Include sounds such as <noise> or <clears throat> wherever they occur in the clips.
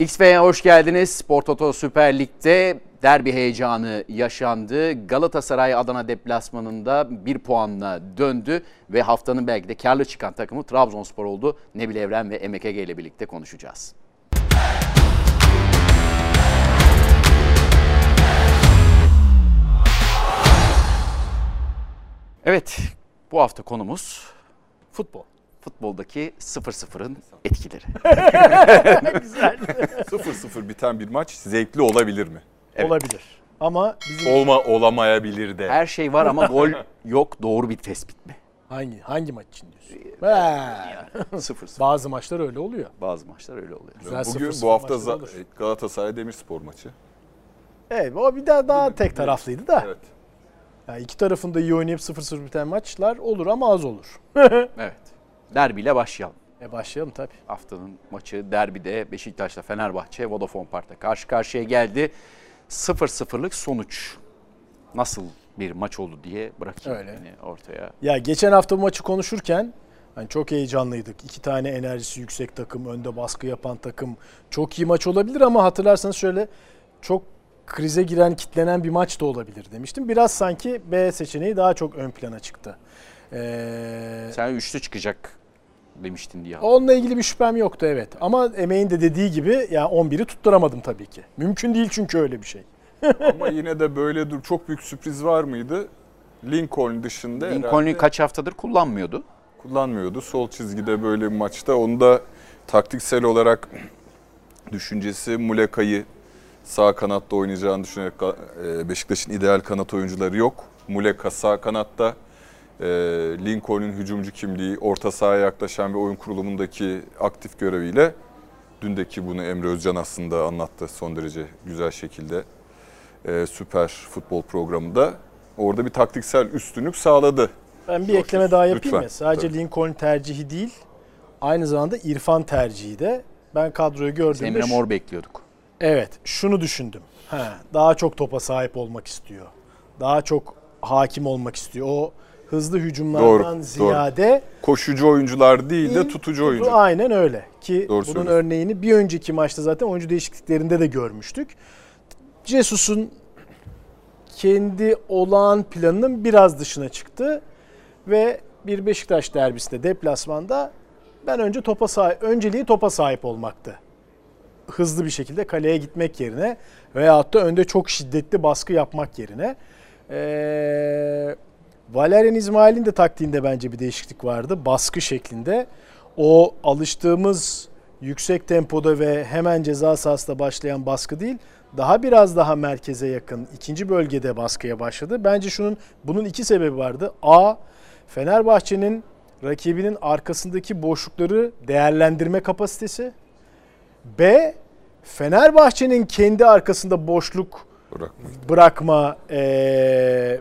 XF'ye hoş geldiniz. Spor Toto Süper Lig'de derbi heyecanı yaşandı. Galatasaray Adana deplasmanında bir puanla döndü ve haftanın belki de karlı çıkan takımı Trabzonspor oldu. Nebil Evren ve MKG ile birlikte konuşacağız. Evet, bu hafta konumuz Futbol. Futboldaki 0-0'ın etkileri. <laughs> 0-0 <laughs> biten bir maç zevkli olabilir mi? Evet. Olabilir. Ama bizim Olma olamayabilir de. Her şey var ama <laughs> gol yok. Doğru bir tespit mi? hangi hangi maç için diyorsun? Ha, 0-0. Bazı maçlar öyle oluyor. Bazı maçlar öyle oluyor. Güzel Bugün 0-0 bu hafta maçlar za- olur. Galatasaray Demirspor maçı. Evet o bir daha daha tek taraflıydı da. Evet. Yani iki tarafında iyi oynayıp 0-0 biten maçlar olur ama az olur. Evet. Derbiyle başlayalım. E başlayalım tabii. Haftanın maçı derbide Beşiktaş'la Fenerbahçe Vodafone Park'ta karşı karşıya geldi. 0-0'lık sonuç nasıl bir maç oldu diye bırakayım Öyle. yani ortaya. Ya geçen hafta bu maçı konuşurken hani çok heyecanlıydık. İki tane enerjisi yüksek takım, önde baskı yapan takım. Çok iyi maç olabilir ama hatırlarsanız şöyle çok krize giren, kitlenen bir maç da olabilir demiştim. Biraz sanki B seçeneği daha çok ön plana çıktı. Ee, Sen üçlü çıkacak demiştin diye. onunla ilgili bir şüphem yoktu evet. Ama emeğin de dediği gibi ya 11'i tutturamadım tabii ki. Mümkün değil çünkü öyle bir şey. <laughs> Ama yine de böyle dur çok büyük sürpriz var mıydı? Lincoln dışında Lincoln'u kaç haftadır kullanmıyordu. kullanmıyordu. Sol çizgide böyle bir maçta. Onu da taktiksel olarak düşüncesi Muleka'yı sağ kanatta oynayacağını düşünerek e, Beşiktaş'ın ideal kanat oyuncuları yok. Muleka sağ kanatta. E, Lincoln'un hücumcu kimliği, orta sahaya yaklaşan bir oyun kurulumundaki aktif göreviyle dündeki bunu Emre Özcan aslında anlattı son derece güzel şekilde. E, süper futbol programında. Orada bir taktiksel üstünlük sağladı. Ben bir Yok, ekleme daha yapayım lütfen. mı? Sadece Tabii. Lincoln tercihi değil, aynı zamanda İrfan tercihi de. Ben kadroyu gördüğümde Emre şu- Mor bekliyorduk. evet şunu düşündüm. Ha, daha çok topa sahip olmak istiyor. Daha çok hakim olmak istiyor. O hızlı hücumlardan Doğru, doğru. ziyade Koşucu oyuncular değil de tutucu oyuncu. Aynen öyle. Ki Doğru bunun örneğini bir önceki maçta zaten oyuncu değişikliklerinde de görmüştük. Jesus'un kendi olağan planının biraz dışına çıktı ve bir Beşiktaş derbisinde deplasmanda ben önce topa sahip, önceliği topa sahip olmaktı. Hızlı bir şekilde kaleye gitmek yerine veyahut da önde çok şiddetli baskı yapmak yerine. Ee, Valerian İsmail'in de taktiğinde bence bir değişiklik vardı. Baskı şeklinde. O alıştığımız yüksek tempoda ve hemen ceza sahasında başlayan baskı değil, daha biraz daha merkeze yakın ikinci bölgede baskıya başladı. Bence şunun bunun iki sebebi vardı. A. Fenerbahçe'nin rakibinin arkasındaki boşlukları değerlendirme kapasitesi. B. Fenerbahçe'nin kendi arkasında boşluk Bırakma. bırakma eee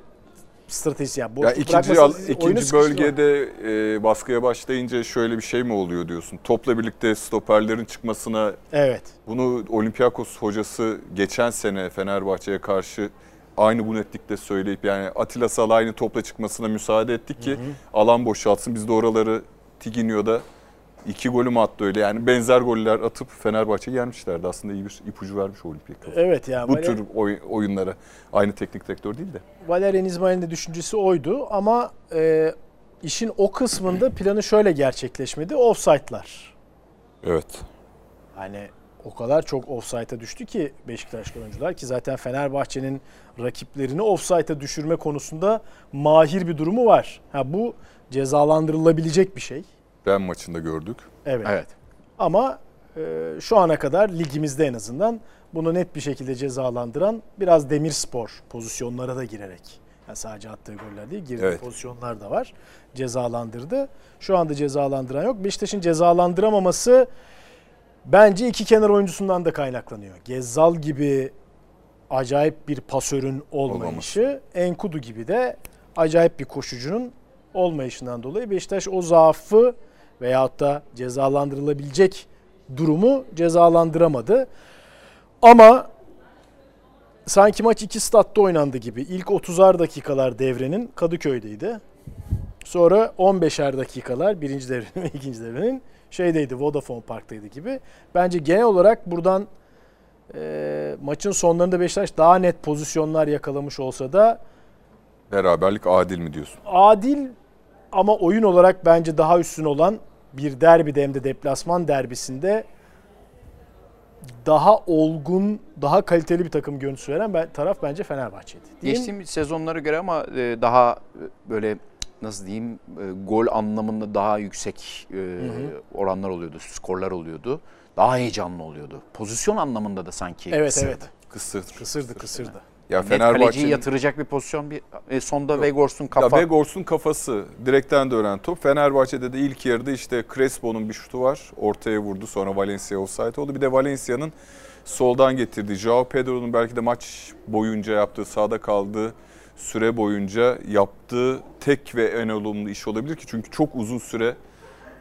stratejisi. Yani Ya ikinci al- ikinci bölgede e, baskıya başlayınca şöyle bir şey mi oluyor diyorsun? Topla birlikte stoperlerin çıkmasına Evet. bunu Olympiakos hocası geçen sene Fenerbahçe'ye karşı aynı bu netlikte söyleyip yani Atilla Salah'ın topla çıkmasına müsaade ettik ki alan boşaltsın. Biz de oraları Tiginio'da iki golü mü attı öyle yani benzer goller atıp Fenerbahçe'yi yenmişlerdi. Aslında iyi bir ipucu vermiş Olympiakos. Evet yani Bu Valer- tür oy- oyunlara aynı teknik direktör değil de. Valerian İsmail'in de düşüncesi oydu ama e, işin o kısmında planı şöyle gerçekleşmedi. Offside'lar. Evet. Hani o kadar çok offside'a düştü ki Beşiktaşlı oyuncular ki zaten Fenerbahçe'nin rakiplerini offside'a düşürme konusunda mahir bir durumu var. Ha bu cezalandırılabilecek bir şey. Ben maçında gördük. Evet. Evet. Ama e, şu ana kadar ligimizde en azından bunu net bir şekilde cezalandıran biraz Demirspor pozisyonlara da girerek. Yani sadece attığı goller değil, girdiği Evet. pozisyonlar da var. Cezalandırdı. Şu anda cezalandıran yok. Beşiktaş'ın cezalandıramaması bence iki kenar oyuncusundan da kaynaklanıyor. Gezzal gibi acayip bir pasörün olmayışı, Enkudu gibi de acayip bir koşucunun olmayışından dolayı Beşiktaş o zaafı veyahut da cezalandırılabilecek durumu cezalandıramadı. Ama sanki maç iki statta oynandı gibi. İlk 30'ar dakikalar devrenin Kadıköy'deydi. Sonra 15'er dakikalar birinci devrenin ve ikinci devrenin şeydeydi Vodafone Park'taydı gibi. Bence genel olarak buradan e, maçın sonlarında Beşiktaş daha net pozisyonlar yakalamış olsa da Beraberlik adil mi diyorsun? adil ama oyun olarak bence daha üstün olan bir derbide hem de deplasman derbisinde daha olgun, daha kaliteli bir takım görüntüsü veren ben, taraf bence Fenerbahçe'ydi. Diyeyim, Geçtiğimiz sezonlara göre ama e, daha e, böyle nasıl diyeyim e, gol anlamında daha yüksek oranlar oluyordu, skorlar oluyordu. Daha heyecanlı oluyordu. Pozisyon anlamında da sanki Evet kısırdı. evet. Kısır. Kısırdı kısırdı. Ya Net Fenerbahçe'nin yatıracak bir pozisyon bir e, sonda Yok. Vegors'un Ya kafa. Vegors'un kafası direkten dönen top. Fenerbahçe'de de ilk yarıda işte Crespo'nun bir şutu var. Ortaya vurdu. Sonra Valencia offside oldu. Bir de Valencia'nın soldan getirdiği. Joao Pedro'nun belki de maç boyunca yaptığı, sahada kaldığı süre boyunca yaptığı tek ve en olumlu iş olabilir ki. Çünkü çok uzun süre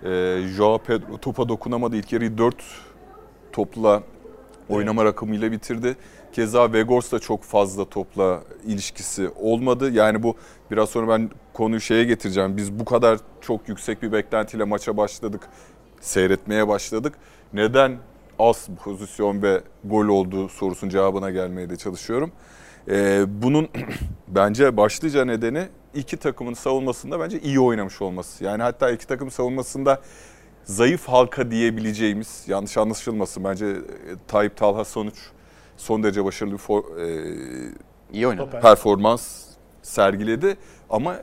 e, Joao Pedro topa dokunamadı. İlk yarıyı 4 topla oynama rakamıyla bitirdi. Keza Vegors da çok fazla topla ilişkisi olmadı. Yani bu biraz sonra ben konuyu şeye getireceğim. Biz bu kadar çok yüksek bir beklentiyle maça başladık. Seyretmeye başladık. Neden az pozisyon ve gol olduğu sorusunun cevabına gelmeye de çalışıyorum. Ee, bunun <clears throat> bence başlıca nedeni iki takımın savunmasında bence iyi oynamış olması. Yani hatta iki takım savunmasında zayıf halka diyebileceğimiz yanlış anlaşılmasın bence Tayyip Talha sonuç son derece başarılı bir for- e, İyi oynadı. Performans sergiledi ama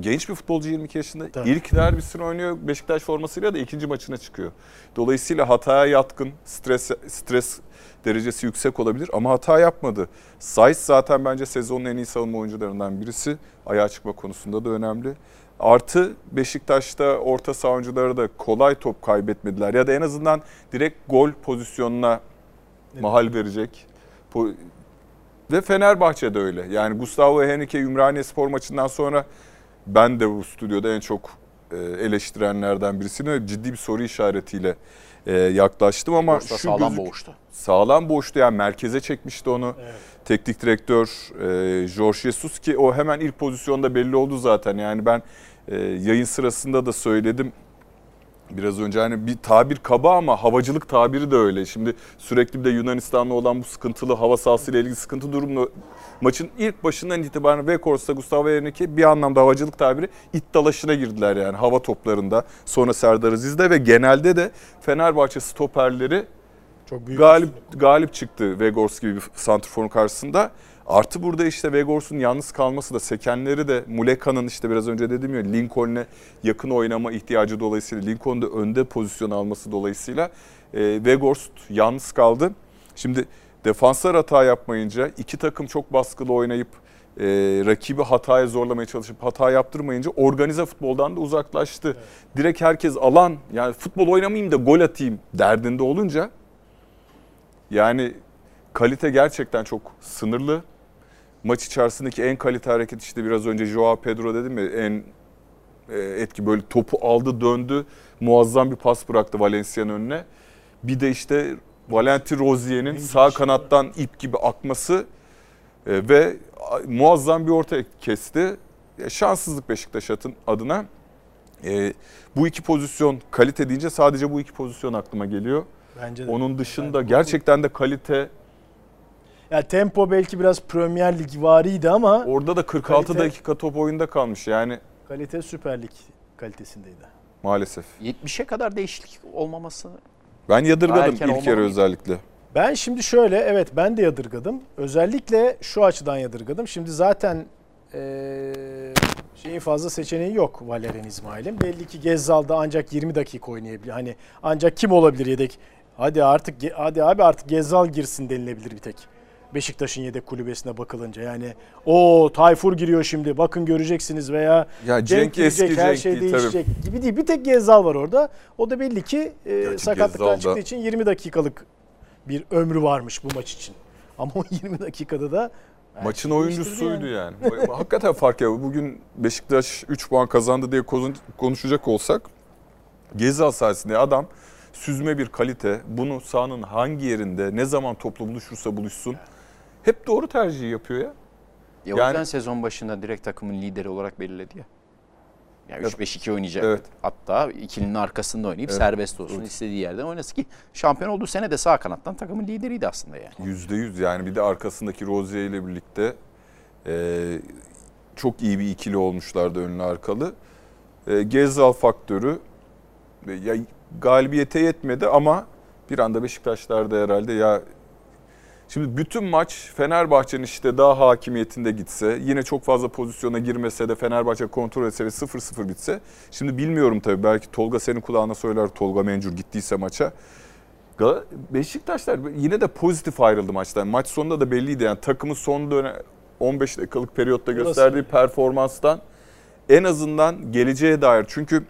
genç bir futbolcu 22 yaşında Tabii. ilk derbisini oynuyor Beşiktaş formasıyla da ikinci maçına çıkıyor. Dolayısıyla hataya yatkın, stres stres derecesi yüksek olabilir ama hata yapmadı. Saiz zaten bence sezonun en iyi savunma oyuncularından birisi. Ayağa çıkma konusunda da önemli. Artı Beşiktaş'ta orta saha oyuncuları da kolay top kaybetmediler. Ya da en azından direkt gol pozisyonuna mahal verecek. Ve Fenerbahçe de öyle. Yani Gustavo Henrique Ümraniye Spor maçından sonra ben de bu stüdyoda en çok e, eleştirenlerden birisine ciddi bir soru işaretiyle e, yaklaştım ama Vegors'ta şu sağlam gözük- boğuştu. sağlam boştu yani merkeze çekmişti onu. Evet. Teknik direktör e, Jorge Jesus ki o hemen ilk pozisyonda belli oldu zaten. Yani ben e, yayın sırasında da söyledim. Biraz önce hani bir tabir kaba ama havacılık tabiri de öyle. Şimdi sürekli bir de Yunanistan'la olan bu sıkıntılı hava sahasıyla ilgili sıkıntı durumlu maçın ilk başından itibaren Vekors'ta Gustavo Henrique bir anlamda havacılık tabiri it dalaşına girdiler yani hava toplarında. Sonra Serdar Aziz'de ve genelde de Fenerbahçe stoperleri Çok büyük. galip galip çıktı Vegors gibi bir santrforun karşısında. Artı burada işte Vegors'un yalnız kalması da sekenleri de Muleka'nın işte biraz önce dediğim ya Lincoln'e yakın oynama ihtiyacı dolayısıyla Lincoln'un da önde pozisyon alması dolayısıyla e, Vegors yalnız kaldı. Şimdi defanslar hata yapmayınca iki takım çok baskılı oynayıp e, rakibi hataya zorlamaya çalışıp hata yaptırmayınca organize futboldan da uzaklaştı. Direkt herkes alan yani futbol oynamayayım da gol atayım derdinde olunca yani kalite gerçekten çok sınırlı. Maç içerisindeki en kalite hareket işte biraz önce Joao Pedro dedim ya en e, etki böyle topu aldı döndü muazzam bir pas bıraktı Valencia'nın önüne. Bir de işte Valenti Rozier'in sağ kanattan ip gibi akması e, ve muazzam bir orta kesti. Şanssızlık Beşiktaş adına. E, bu iki pozisyon kalite deyince sadece bu iki pozisyon aklıma geliyor. Bence de. Onun dışında gerçekten de kalite Ya tempo belki biraz Premier Lig variydi ama orada da 46 Kalite- dakika top oyunda kalmış yani kalite Süper Lig kalitesindeydi. maalesef. 70'e kadar değişiklik olmaması Ben yadırgadım ilk yarı özellikle. Ben şimdi şöyle evet ben de yadırgadım. Özellikle şu açıdan yadırgadım. Şimdi zaten eee, şeyin fazla seçeneği yok Valerian İsmail'in. Belli ki Gezzal'da ancak 20 dakika oynayabilir. Hani ancak kim olabilir yedek? Hadi artık hadi abi artık Gezzal girsin denilebilir bir tek. Beşiktaş'ın yedek kulübesine bakılınca yani o Tayfur giriyor şimdi bakın göreceksiniz veya Ya Cenk, girecek, eski her Cenk şey değil tabii. değişecek gibi değil. Bir tek Gezzal var orada. O da belli ki e, sakatlıktan Gezzal da- çıktığı için 20 dakikalık bir ömrü varmış bu maç için. <laughs> Ama o 20 dakikada da Maçın oyuncusuydu değiştirdi yani. Hakikaten fark ya. Bugün Beşiktaş 3 puan kazandı diye konuşacak olsak Gezal sayesinde adam süzme bir kalite. Bunu sahanın hangi yerinde ne zaman toplu buluşursa buluşsun hep doğru tercihi yapıyor ya. Ya o Yani- yüzden sezon başında direkt takımın lideri olarak belirledi ya. Yani 3-5-2 oynayacak. Evet. Hatta ikilinin arkasında oynayıp Evet. serbest olsun istediği yerden oynasın ki şampiyon olduğu sene de sağ kanattan takımın lideriydi aslında yani. Yüzde yüz yani bir de arkasındaki Rozier ile birlikte e, çok iyi bir ikili olmuşlardı önlü arkalı. E, Gezzal faktörü e, ya galibiyete yetmedi ama bir anda Beşiktaşlar da herhalde ya Şimdi bütün maç Fenerbahçe'nin işte daha hakimiyetinde gitse, yine çok fazla pozisyona girmese de Fenerbahçe kontrol etse ve 0-0 bitse. Şimdi bilmiyorum tabii belki Tolga senin kulağına söyler Tolga Mencur gittiyse maça. Beşiktaşlar yine de pozitif ayrıldı maçtan. Maç sonunda da belliydi yani takımın son dönem 15 dakikalık periyotta Burası. gösterdiği performanstan en azından geleceğe dair. Çünkü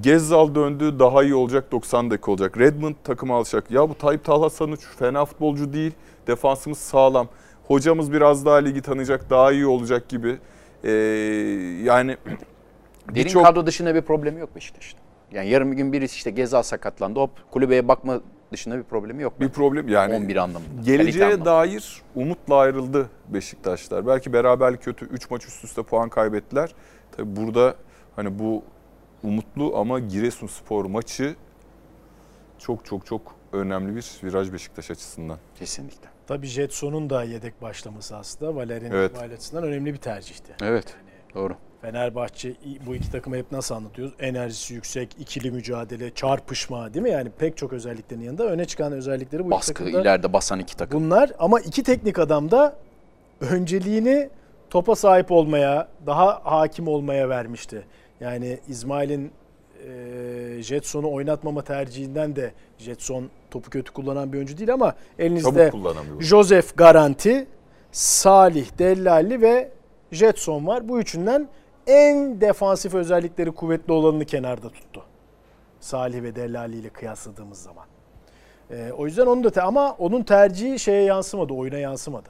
Gezzal döndü daha iyi olacak 90 dakika olacak. Redmond takıma alacak. Ya bu Tayyip Talha Sanuç fena futbolcu değil. Defansımız sağlam. Hocamız biraz daha ligi tanıyacak daha iyi olacak gibi. Ee, yani Derin birçok kadro dışında bir problemi yok Beşiktaş'ın. Yani yarın bir gün birisi işte Gezal sakatlandı hop kulübeye bakma dışında bir problemi yok. bir problem yani 11 anlamında. Geleceğe anlamında. dair umutla ayrıldı Beşiktaşlar. Belki beraberlik kötü 3 maç üst üste puan kaybettiler. Tabi burada hani bu umutlu ama Giresunspor maçı çok çok çok önemli bir viraj Beşiktaş açısından. Kesinlikle. Tabii Jetson'un da yedek başlaması aslında Valerian Evet. Açısından önemli bir tercihti. Evet. Doğru. Fenerbahçe bu iki takımı hep nasıl anlatıyoruz? Enerjisi yüksek, ikili mücadele, çarpışma değil mi? Yani pek çok özelliklerin yanında öne çıkan özellikleri bu iki Baskı takımda ileride basan iki takım. bunlar. Ama iki teknik adam da önceliğini topa sahip olmaya, daha hakim olmaya vermişti. Yani İsmail'in e, Jetson'u oynatmama tercihinden de Jetson topu kötü kullanan bir oyuncu değil ama elinizde. Joseph Garanti, Salih Dellalli ve Jetson var. Bu üçünden en defansif özellikleri kuvvetli olanını kenarda tuttu. Salih ve Dellalli ile kıyasladığımız zaman. Ee, o yüzden onu da te- ama onun tercihi şeye yansımadı, oyuna yansımadı.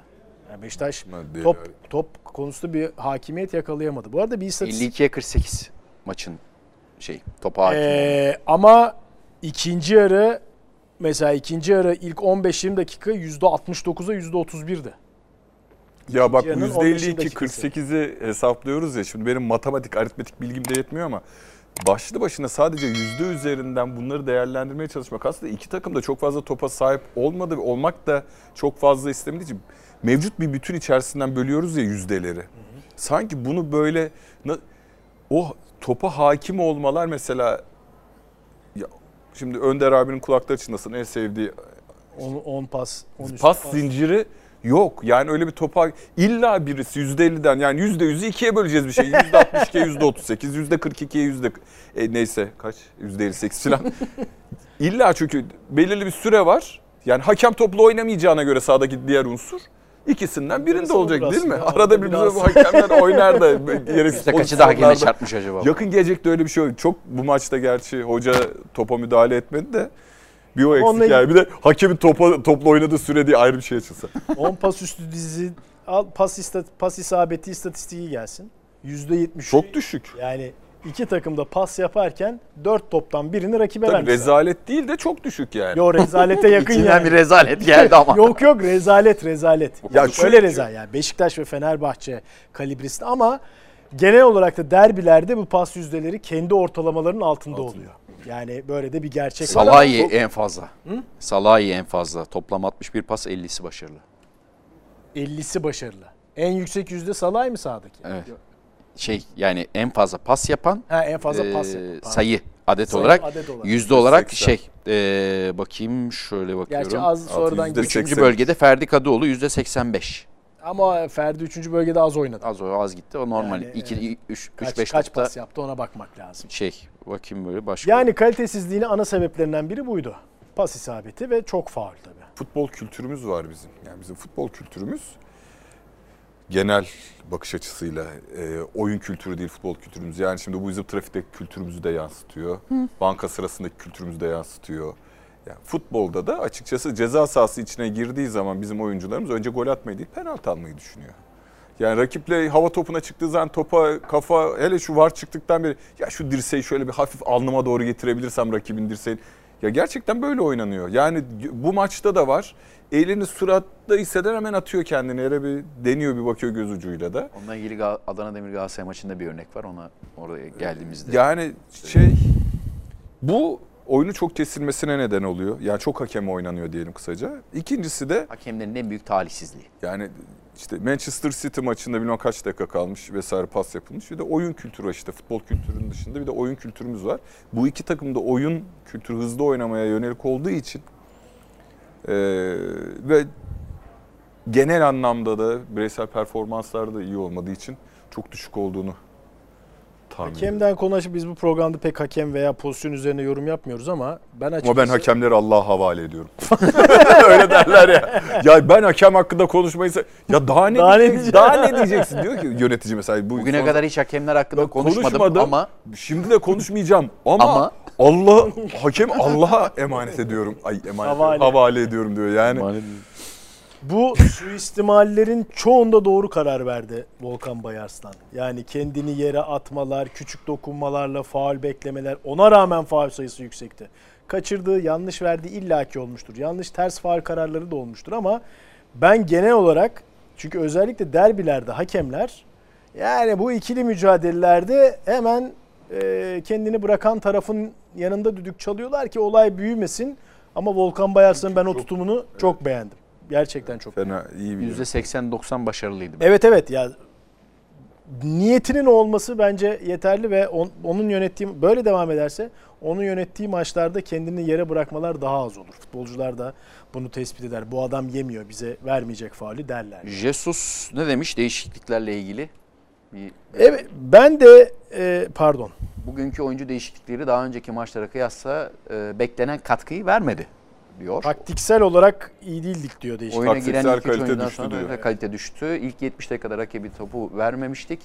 Yani Beşiktaş top top konusunda bir hakimiyet yakalayamadı. Bu arada bir istatistik 52'ye 48 maçın şey topa hakim. ee, ama ikinci yarı mesela ikinci yarı ilk 15-20 dakika %69'a %31'di. Ya bak bu Yarının 15. %52 dakikası. 48'i hesaplıyoruz ya şimdi benim matematik aritmetik bilgim de yetmiyor ama başlı başına sadece yüzde üzerinden bunları değerlendirmeye çalışmak aslında iki takım da çok fazla topa sahip olmadı ve olmak da çok fazla istemediği için mevcut bir bütün içerisinden bölüyoruz ya yüzdeleri. Sanki bunu böyle o topa hakim olmalar mesela ya şimdi Önder abinin kulakları çınlasın en sevdiği 10, 10 pas, 13 pas zinciri yok. Yani öyle bir topa illa birisi %50'den yani %100'ü ikiye böleceğiz bir şey. %62'ye %38, %42'ye yüzde e, neyse kaç? %58 falan. illa çünkü belirli bir süre var. Yani hakem toplu oynamayacağına göre sahadaki diğer unsur ikisinden birinde olacak değil mi? Arada bir bu <laughs> hakemler oynar da gereksiz kaçı daha gene pozisyonlarda. çarpmış acaba? Yakın gelecekte öyle bir şey yok. Çok bu maçta gerçi hoca topa müdahale etmedi de bir o eksik Onunla yani. Bir de hakemin topa, topla oynadığı süre diye ayrı bir şey açılsa. <laughs> 10 pas üstü dizi al pas istat, pas isabeti istatistiği gelsin. %70. Çok düşük. Yani iki takım da pas yaparken 4 toptan birini rakibe Tabii vermişler. rezalet değil de çok düşük yani. Yo rezalete yakın İçinden yani. bir rezalet geldi ama. <laughs> yok yok rezalet rezalet. Ya şöyle rezalet yani Beşiktaş ve Fenerbahçe kalibresinde ama genel olarak da derbilerde bu pas yüzdeleri kendi ortalamalarının altında Altında. oluyor. Yani böyle de bir gerçek var. Salahi çok- en fazla. Salahi en fazla. Toplam 61 pas 50'si başarılı. 50'si başarılı. En yüksek yüzde Salay mı sağdaki? Evet. Şey yani en fazla pas yapan Ha en fazla pas e, yapan. Pardon. sayı adet Sayı, olarak adet olarak. yüzde olarak 80. şey e, bakayım şöyle bakıyorum. Gerçi az sonradan. Üçüncü bölgede Ferdi Kadıoğlu yüzde 85. Ama Ferdi 3. bölgede az oynadı. Az o az gitti o normal. Yani, 2 3 Kaç, 5 kaç pas yaptı ona bakmak lazım. şey bakayım böyle başka. Yani kalitesizliğinin ana sebeplerinden biri buydu. Pas isabeti ve çok faul tabii. Futbol kültürümüz var bizim. Yani bizim futbol kültürümüz genel bakış açısıyla e, oyun kültürü değil futbol kültürümüz. Yani şimdi bu bizim trafikteki kültürümüzü de yansıtıyor. Banka sırasındaki kültürümüzü de yansıtıyor. Yani futbolda da açıkçası ceza sahası içine girdiği zaman bizim oyuncularımız önce gol atmayı değil penaltı almayı düşünüyor. Yani rakiple hava topuna çıktığı zaman topa kafa hele şu var çıktıktan beri ya şu dirseği şöyle bir hafif alnıma doğru getirebilirsem rakibin dirseğini. Ya gerçekten böyle oynanıyor. Yani bu maçta da var. Elini suratta hisseder hemen atıyor kendini yere bir deniyor bir bakıyor göz ucuyla da. Onunla ilgili Adana Demir Galatasaray maçında bir örnek var. Ona oraya geldiğimizde. Yani şey bu oyunu çok kesilmesine neden oluyor. Yani çok hakem oynanıyor diyelim kısaca. İkincisi de Hakemlerin en büyük talihsizliği. yani işte Manchester City maçında bilmem kaç dakika kalmış vesaire pas yapılmış. Bir de oyun kültürü işte futbol kültürünün dışında bir de oyun kültürümüz var. Bu iki takım da oyun kültürü hızlı oynamaya yönelik olduğu için eee, ve genel anlamda da bireysel performanslar da iyi olmadığı için çok düşük olduğunu tahmin ediyorum. Hakemden konuşup biz bu programda pek hakem veya pozisyon üzerine yorum yapmıyoruz ama ben açıkçası... Ama ben hakemleri Allah'a havale ediyorum. <laughs> Öyle derler ya. Ya ben hakem hakkında konuşmayı ya daha ne Daha ne diyeceksin? Daha ne diyeceksin diyor ki yönetici mesela bu Bugüne son- kadar hiç hakemler hakkında Ben konuşmadım konuşmadım. ama Şimdi de konuşmayacağım ama, Ama- Allah hakem Allah'a emanet ediyorum. Ay emanet Havale. havale, ediyorum diyor yani. Bu suistimallerin çoğunda doğru karar verdi Volkan Bayarslan. Yani kendini yere atmalar, küçük dokunmalarla faul beklemeler. Ona rağmen faul sayısı yüksekti. Kaçırdığı, yanlış verdiği illaki olmuştur. Yanlış ters faul kararları da olmuştur ama ben genel olarak çünkü özellikle derbilerde hakemler yani bu ikili mücadelelerde hemen e, kendini bırakan tarafın yanında düdük çalıyorlar ki olay büyümesin. Ama Volkan Bayarslan'ın ben o Çok- tutumunu çok beğendim. Gerçekten çok. Fena iyi bir %80-90 başarılıydı. Evet evet ya niyetinin olması bence yeterli ve on- onun yönettiği böyle devam ederse onun yönettiği maçlarda kendini yere bırakmalar daha az olur. Futbolcular da bunu tespit eder. Bu adam yemiyor bize vermeyecek faulü derler. Jesus ne demiş değişikliklerle ilgili? Bir, Evet ben de e, pardon. bugünkü oyuncu değişiklikleri daha önceki maçlara kıyasla e, beklenen katkıyı vermedi diyor. Taktiksel olarak iyi değildik diyor değişik. Oyuna Taktiksel giren ilk kalite düştü sonra diyor. da kalite düştü. İlk 70 dakikada rakibi topu vermemiştik.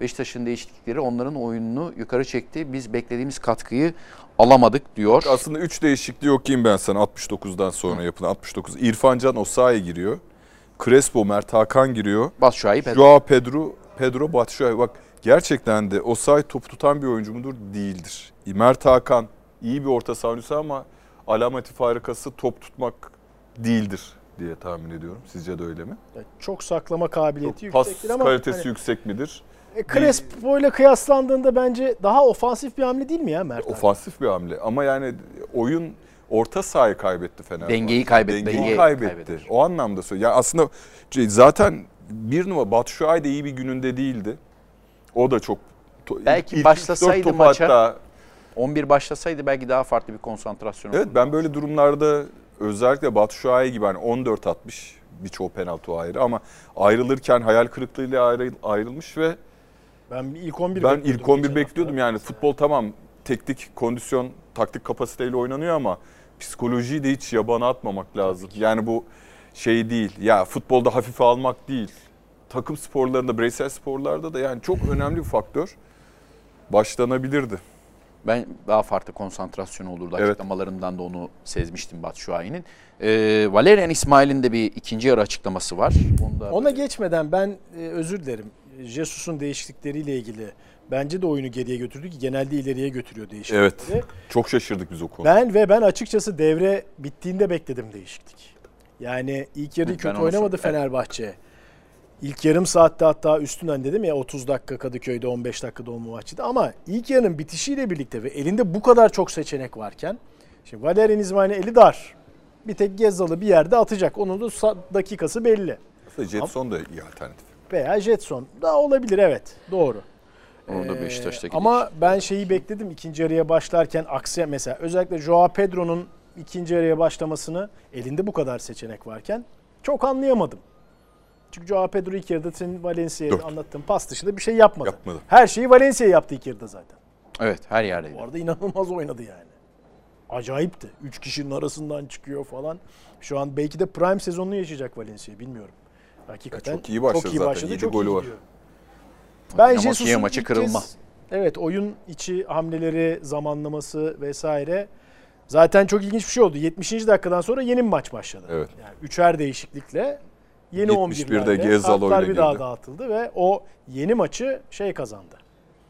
Beşiktaş'ın değişiklikleri onların oyununu yukarı çekti. Biz beklediğimiz katkıyı alamadık diyor. Aslında 3 değişikliği okuyayım ben sana 69'dan sonra yapılan 69. İrfan Can Osayi giriyor. Crespo, Mert Hakan giriyor. Bas Şuayb. Joao Pedro, Pedro Batshuayi. Bak gerçekten de Osayi top tutan bir oyuncu mudur? Değildir. Mert Hakan iyi bir orta savunucusu ama alameti farikası top tutmak değildir diye tahmin ediyorum. Sizce de öyle mi? Çok saklama kabiliyeti Pas yüksektir ama kalitesi hani, yüksek midir? e, Crespo ile kıyaslandığında bence daha ofansif bir hamle değil mi ya Mert? abi? Ofansif bir hamle ama yani oyun orta sahayı kaybetti Fenerbahçe. Dengeyi kaybetti, Dengeyi dengeyi kaybetti. kaybetti. O anlamda söylüyorum. Yani aslında zaten bir numara Batshuayi de iyi bir gününde değildi. O da çok Belki ilk- başlasaydı maça- hatta 11 başlasaydı belki daha farklı bir konsantrasyon Evet olurdu. ben böyle durumlarda özellikle Batu Şua'yı gibi hani 14 atmış birçoğu penaltı ayrı ama ayrılırken hayal kırıklığıyla ayrı, ayrılmış ve Ben ilk 11 ben ilk 11 geçen bekliyordum yani futbol tamam teknik kondisyon taktik kapasiteyle oynanıyor ama psikolojiyi de hiç yabana atmamak lazım. Yani bu şey değil ya futbolda hafife almak değil. Takım sporlarında bireysel sporlarda da yani çok önemli bir faktör. Başlanabilirdi. Ben daha farklı konsantrasyon olurdu Evet. açıklamalarından da onu sezmiştim Batshuayi'nin. Ee, Valerian İsmail'in de bir ikinci yarı açıklaması var. Onu da Ona geçmeden ben e, özür dilerim. Jesus'un değişiklikleriyle ilgili bence de oyunu geriye götürdü ki genelde ileriye götürüyor değişiklikleri. Evet. Çok şaşırdık biz o konuda. Ben ve ben açıkçası devre bittiğinde bekledim değişiklik. Yani ilk yarıyı Ben kötü oynamadı sor- evet. İlk yarım saatte hatta üstünden dedim ya 30 dakika Kadıköy'de 15 dakika Dolmabahçe'de ama ilk yarının bitişiyle birlikte ve elinde bu kadar çok seçenek varken şimdi Valerian İsmail'in eli dar. Bir tek Gezzalı bir yerde atacak. Onun da dakikası belli. Aslında Jetson da iyi alternatif. Veya Jetson da olabilir evet. Doğru. orada Ee, Beşiktaş'taki Ama ben şeyi bekledim ikinci yarıya başlarken aksi mesela özellikle Joao Pedro'nun ikinci yarıya başlamasını elinde bu kadar seçenek varken çok anlayamadım. Çünkü Joao Pedro ilk yarıda senin Valencia'ya anlattığın pas dışında bir şey yapmadı. Yapmadı. Her şeyi Valencia yaptı ilk yarıda zaten. Evet her yerdeydi. Bu arada inanılmaz oynadı yani. Acayipti. Üç kişinin arasından çıkıyor falan. Şu an belki de prime sezonunu yaşayacak Valencia bilmiyorum. Hakikaten Ya çok iyi başladı zaten. Yedi çok golü iyi var. gidiyor. Ben Jesus'un maçı kırılma. kez- evet oyun içi hamleleri, zamanlaması vesaire. Zaten çok ilginç bir şey oldu. 70. dakikadan sonra yeni bir maç başladı. Evet. Yani üçer değişiklikle yeni 71'de 11'lerle Gezzalo ile bir daha girdi. dağıtıldı ve o yeni maçı şey kazandı.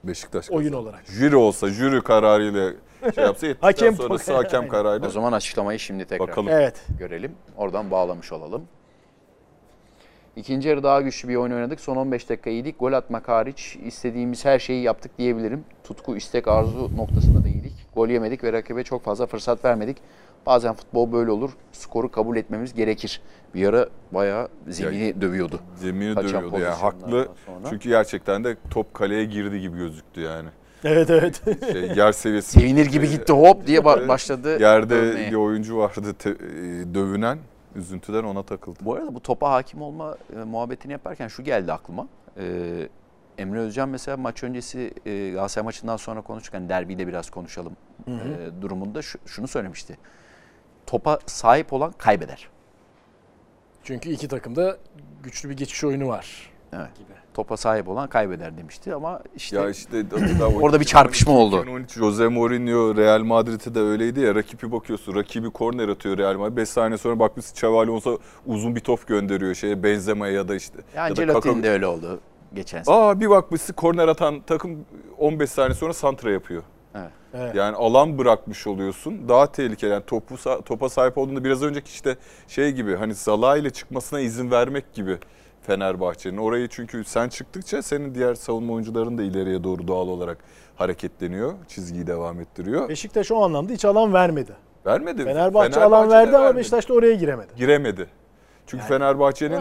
Beşiktaş oyun kazandı. olarak. Jüri olsa jüri kararıyla şey yapsa <laughs> Hakem- sonrası hakem kararıyla O zaman açıklamayı şimdi tekrar bakalım. Evet. görelim. Oradan bağlamış olalım. İkinci yarı daha güçlü bir oyun oynadık. Son 15 dakika iyiydik. Gol atmak hariç istediğimiz her şeyi yaptık diyebilirim. Tutku, istek, arzu noktasında da iyiydik. Gol yemedik ve rakibe çok fazla fırsat vermedik. Bazen futbol böyle olur. Skoru kabul etmemiz gerekir. Bir ara bayağı zemini dövüyordu. Zemini Kaçan dövüyordu yani haklı. sonra. Çünkü gerçekten de top kaleye girdi gibi gözüktü yani. Evet evet. Şey, yer seviyesi. Sevinir gibi gitti hop diye ba- başladı. Yerde dövmeye. bir oyuncu vardı te- e, dövünen. Üzüntüden ona takıldı. Bu arada bu topa hakim olma e, muhabbetini yaparken şu geldi aklıma. E, Emre Özcan mesela maç öncesi e, Galatasaray maçından sonra konuşurken derbide biraz konuşalım e, durumunda şu- şunu söylemişti. Topa sahip olan kaybeder. Çünkü iki takımda güçlü bir geçiş oyunu var. Evet. Topa sahip olan kaybeder demişti ama işte Ya işte <clears throat> Orada bir çarpışma oldu. 2013 Jose Mourinho Real Madrid'de de öyleydi ya. Rakibi bakıyorsun. Rakibi korner atıyor Real Madrid. 5 saniye sonra bakmışsın Xavi Alonso uzun bir top gönderiyor şeye Benzema'ya ya da işte. ya ya da Kaka- de öyle oldu geçen sene. Aa bir bakmışsın korner atan takım 15 saniye sonra santra yapıyor. Evet. Yani alan bırakmış oluyorsun. Daha tehlikeli. Yani topu topa sahip olduğunda biraz önceki işte şey gibi hani Salah ile çıkmasına izin vermek gibi Fenerbahçe'nin. Orayı çünkü sen çıktıkça senin diğer savunma oyuncuların da ileriye doğru doğal olarak hareketleniyor. Çizgiyi devam ettiriyor. Beşiktaş o anlamda hiç alan vermedi. Vermedi. Fenerbahçe, alan de verdi ama vermedi. Beşiktaş da oraya giremedi. giremedi. Çünkü Yani- Fenerbahçe'nin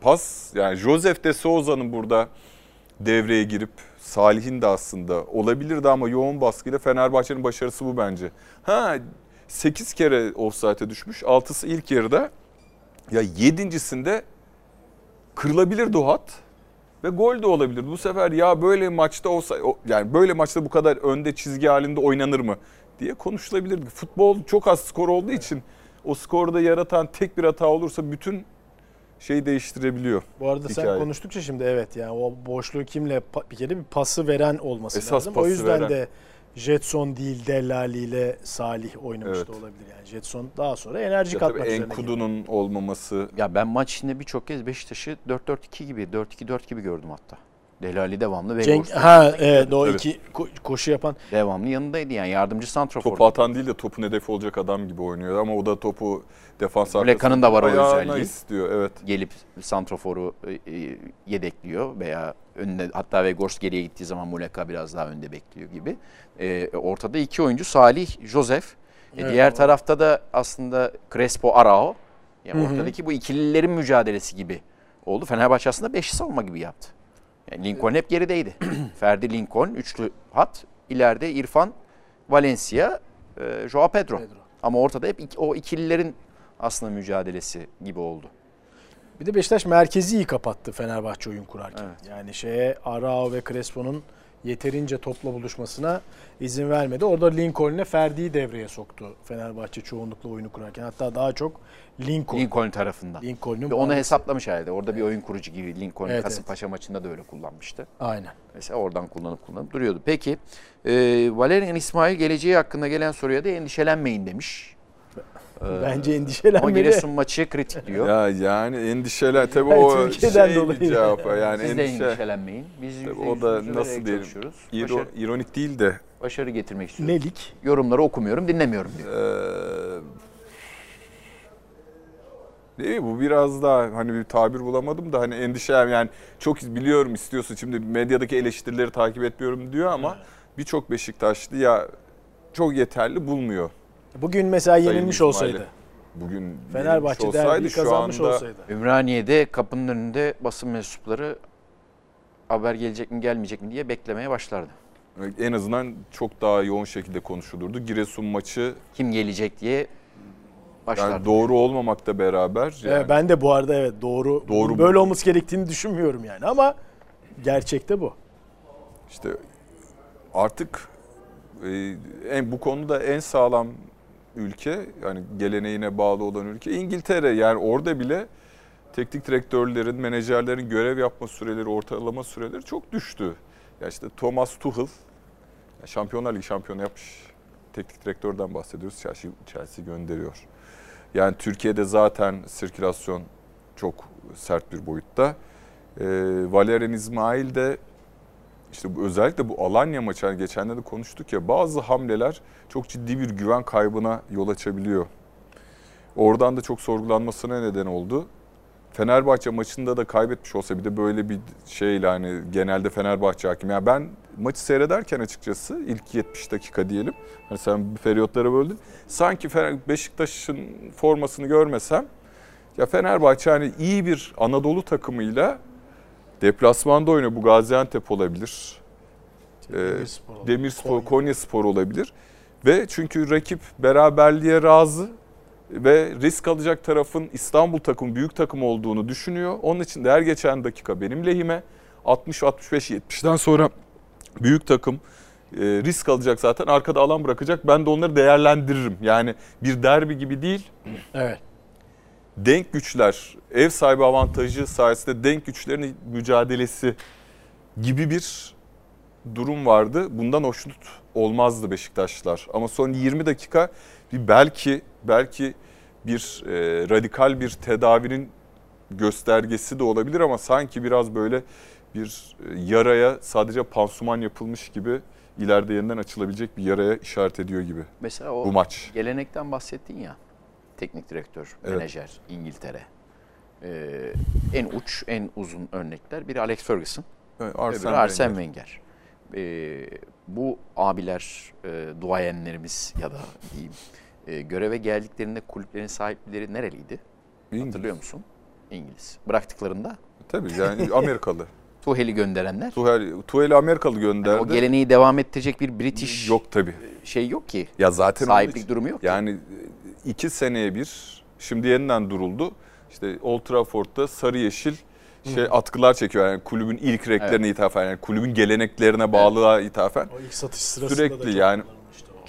pas yani Josef de Souza'nın burada devreye girip Salih'in de aslında olabilirdi ama yoğun baskıyla Fenerbahçe'nin başarısı bu bence. Ha 8 kere offside'e düşmüş. 6'sı ilk yarıda. Ya 7.sinde kırılabilirdi o hat ve gol de olabilirdi. Bu sefer ya böyle maçta olsa yani böyle maçta bu kadar önde çizgi halinde oynanır mı diye konuşulabilirdi. Futbol çok az skor olduğu için o skorda yaratan tek bir hata olursa bütün şeyi değiştirebiliyor. Bu arada sen Hikaye. konuştukça şimdi evet yani o boşluğu kimle bir kere bir pası veren olması Esas lazım. O yüzden veren. de Jetson değil Dellali ile Salih oynamış Evet. da olabilir yani. Jetson daha sonra enerji Ya tabii katmak üzerine. gidiyor. Enkudu'nun olmaması Ya ben maç içinde birçok kez Beşiktaş'ı 4-4-2 gibi 4-2-4 gibi gördüm hatta. Delali devamlı ve Cenk, ha evet o Evet. iki ko- koşu yapan devamlı yanındaydı yani yardımcı santrafor. topu atan değil de topun hedefi olacak adam gibi oynuyor ama o da topu defans Muleka'nın da var o özelliği. istiyor evet. gelip santroforu e, e, yedekliyor veya önüne hatta Vegors geriye gittiği zaman Muleka biraz daha önde bekliyor gibi. E, ortada iki oyuncu Salih, Josef. E, Evet, diğer o- tarafta da aslında Crespo, Arao. Yani Hı hı. ortadaki bu ikililerin mücadelesi gibi oldu. Fenerbahçe aslında beşli savunma gibi yaptı. Yani Lincoln hep gerideydi. <clears throat> Ferdi Lincoln, üçlü hat. İleride İrfan, Valencia, e, Joao Pedro. Pedro. Ama ortada hep iki- o ikililerin aslında mücadelesi gibi oldu. Bir de Beşiktaş merkezi iyi kapattı Fenerbahçe oyun kurarken. Evet. Yani şeye Arao ve Crespo'nun yeterince topla buluşmasına izin vermedi. Orada Lincoln'le Ferdi'yi devreye soktu Fenerbahçe çoğunlukla oyunu kurarken. Hatta daha çok Lincoln. Lincoln tarafından. Lincoln'un Ve onu hesaplamış herhalde. Orada bir oyun kurucu gibi Lincoln Evet, Kasımpaşa maçında da öyle kullanmıştı. Aynen. Mesela oradan kullanıp kullanıp duruyordu. Peki e, Valerian İsmail geleceği hakkında gelen soruya da endişelenmeyin demiş. Ee, Bence Ama endişelenmeli. Giresun maçı kritik diyor. Ya yani endişeler tabii Yani o Türkiye'den şey dolayı. bir cevap yani Siz de endişe. endişelenmeyin. Biz Tabii o da nasıl diyelim. İro- Başarı, ironik değil de başarı getirmek istiyoruz. Nelik? Yorumları okumuyorum, dinlemiyorum diyor. Eee Değil mi? Bu biraz daha hani bir tabir bulamadım da hani endişe yani çok biliyorum istiyorsun şimdi medyadaki eleştirileri takip etmiyorum diyor ama birçok Beşiktaşlı ya çok yeterli bulmuyor. Bugün mesela yenilmiş olsaydı. Bugün Fenerbahçe derbiyi şu kazanmış anda olsaydı. Ümraniye'de kapının önünde basın mensupları haber gelecek mi gelmeyecek mi diye beklemeye başlardı. en azından çok daha yoğun şekilde konuşulurdu. Giresun maçı Kim gelecek diye başlardı. yani doğru olmamakla beraber yani Evet, ben de bu arada evet doğru, Doğru böyle bu. olması gerektiğini düşünmüyorum yani ama gerçekte bu. İşte artık e, en bu konuda en sağlam ülke yani geleneğine bağlı olan ülke İngiltere. Yani orada bile teknik direktörlerin, menajerlerin görev yapma süreleri, ortalama süreleri çok düştü. Ya işte Thomas Tuchel Şampiyonlar Ligi şampiyonu yapmış teknik direktörden bahsediyoruz. Chelsea, Chelsea gönderiyor. Yani Türkiye'de zaten sirkülasyon çok sert bir boyutta. Ee, Valerian İsmail de işte bu, özellikle bu Alanya maçı hani geçenlerde de konuştuk ya bazı hamleler çok ciddi bir güven kaybına yol açabiliyor. Oradan da çok sorgulanmasına neden oldu. Fenerbahçe maçında da kaybetmiş olsa bir de böyle bir şeyle hani genelde Fenerbahçe hakim. Yani ben maçı seyrederken açıkçası ilk 70 dakika diyelim. Hani sen periyotlara böldün. Sanki Beşiktaş'ın formasını görmesem ya Fenerbahçe hani iyi bir Anadolu takımıyla deplasmanda oynuyor. Bu Gaziantep olabilir. Ee, Demirspor olabilir. Demirspor, Konya. Konya Spor olabilir. Ve çünkü rakip beraberliğe razı ve risk alacak tarafın İstanbul takım büyük takım olduğunu düşünüyor. Onun için de her geçen dakika benim lehime 60 65 70'den sonra büyük takım e, risk alacak zaten arkada alan bırakacak. Ben de onları değerlendiririm. Yani bir derbi gibi değil. Evet. Denk güçler, ev sahibi avantajı sayesinde denk güçlerin mücadelesi gibi bir durum vardı. Bundan hoşnut olmazdı Beşiktaşlar. Ama son 20 dakika bir belki belki bir e, radikal bir tedavinin göstergesi de olabilir ama sanki biraz böyle bir e, yaraya sadece pansuman yapılmış gibi ileride yeniden açılabilecek bir yaraya işaret ediyor gibi Mesela o bu maç. gelenekten bahsettin ya. Teknik direktör, Evet. menajer İngiltere. Ee, en uç, en uzun örnekler. Biri Alex Ferguson, Evet, öbürü Arsene Wenger. Wenger. Ee, bu abiler, e, duayenlerimiz ya da diyeyim, e, göreve geldiklerinde kulüplerin sahipleri nereliydi? İngiliz. Hatırlıyor musun? İngiliz. Bıraktıklarında Tabii yani Amerikalı. <laughs> Tuhel'i gönderenler. Tuhel, Tuhel'i Amerikalı gönderdi. o geleneği devam ettirecek bir British Yok tabii. şey yok ki. Ya zaten Sahiplik için- durumu yok ki. Yani e, iki seneye bir şimdi yeniden duruldu. İşte Old Trafford'da sarı yeşil şey atkılar çekiyor yani kulübün ilk renklerine ithafen yani kulübün geleneklerine bağlılığa ithafen. O ilk satış sırasında Sürekli da çok yani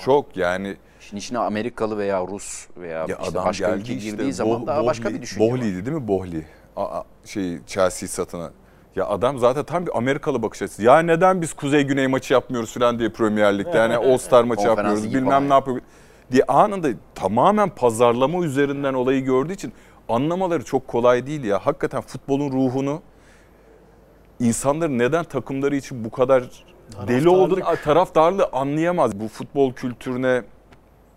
çok yani Şimdi içine Amerikalı veya Rus veya ya işte adam başka geldi ülke işte girdiği zaman Boh- daha başka bir düşünce. Bohli'ydi değil mi Bohli? Aa, şey Chelsea satına. Ya adam zaten tam bir Amerikalı bakış açısı. Ya neden biz Kuzey Güney maçı yapmıyoruz falan diye Premier Lig'de yani All Star maçı yapmıyoruz bilmem ne yapıyor diye anında tamamen pazarlama üzerinden olayı gördüğü için anlamaları çok kolay değil ya. Hakikaten futbolun ruhunu insanların neden takımları için bu kadar deli olduğunu taraftarlığı anlayamaz. Bu futbol kültürüne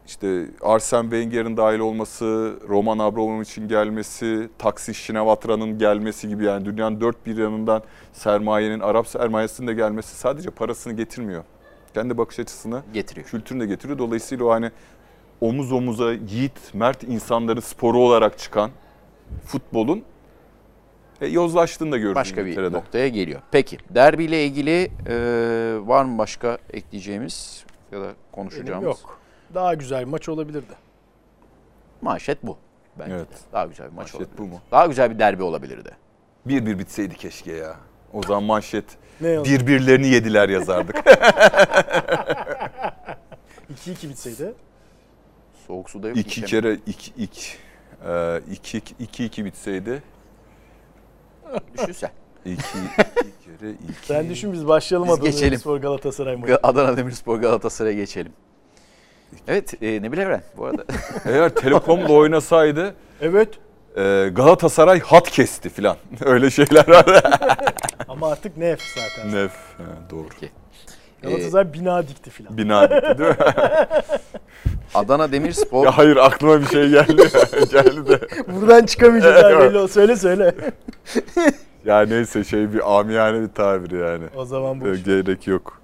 işte Arsene Wenger'in dahil olması, Roman Abramovich'in gelmesi, Taksi Şinavatra'nın gelmesi gibi yani dünyanın dört bir yanından sermayenin, Arap sermayesinin de gelmesi sadece parasını getirmiyor. Kendi bakış açısını, getiriyor. kültürünü de getiriyor. Dolayısıyla o hani omuz omuza yiğit, mert insanların sporu olarak çıkan futbolun e, yozlaştığını da gördük Başka bir noktaya geliyor. Peki derbiyle ilgili e, var mı başka ekleyeceğimiz ya da Benim konuşacağımız? yok. Daha güzel bir maç olabilirdi. Manşet bu. Bence Evet. de. Daha güzel bir maç Manşet olabilirdi. bu mu? Daha güzel bir derbi olabilirdi. Bir bir bitseydi keşke ya. O zaman manşet Ne birbirlerini yediler yazardık. <laughs> 2-2 bitseydi. Soğuk suda yok. iki kere iki, iki, e, iki, iki, iki bitseydi. Düşünsen. İki, iki kere iki. <laughs> Sen düşün biz başlayalım Biz Adana geçelim. Demirspor Galatasaray maçı. Adana Demirspor Galatasaray'a geçelim. Evet e, Nebil Evren bu arada. <laughs> Eğer Telekom'la oynasaydı Evet e, Galatasaray hat kesti filan. <laughs> Öyle şeyler var. ama artık nef zaten. Nef. Ha, doğru. Peki. Galatasaray bina dikti filan. Bina dikti değil mi? <laughs> Adana Demirspor ya hayır aklıma bir şey geldi. <laughs> geldi de. Buradan çıkamayacağız abi belli o. Söyle söyle. <laughs> Ya neyse şey bir amiyane bir tabir yani. o zaman bu. Ee, Gerek yok.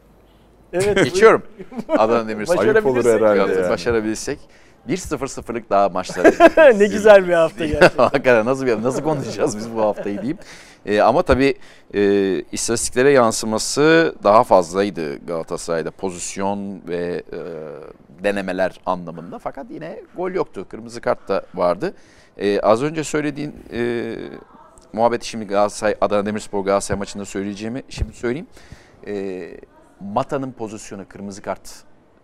Evet. geçiyorum. Adana Demirspor. Ayıp olur Başarabilirsek herhalde yani. başarabilirsek 1-0-0'lık daha maçları. <laughs> ne güzel bir hafta gerçekten. <laughs> Hakikaten nasıl bir nasıl konuşacağız biz bu haftayı diyeyim. Ee, ama tabii e, istatistiklere yansıması daha fazlaydı Galatasaray'da pozisyon ve e, denemeler anlamında. Fakat yine gol yoktu. Kırmızı kart da vardı. E, az önce söylediğin e, muhabbeti şimdi Galatasaray Adana Demirspor Galatasaray maçında söyleyeceğimi şimdi söyleyeyim. E, Mata'nın pozisyonu kırmızı kart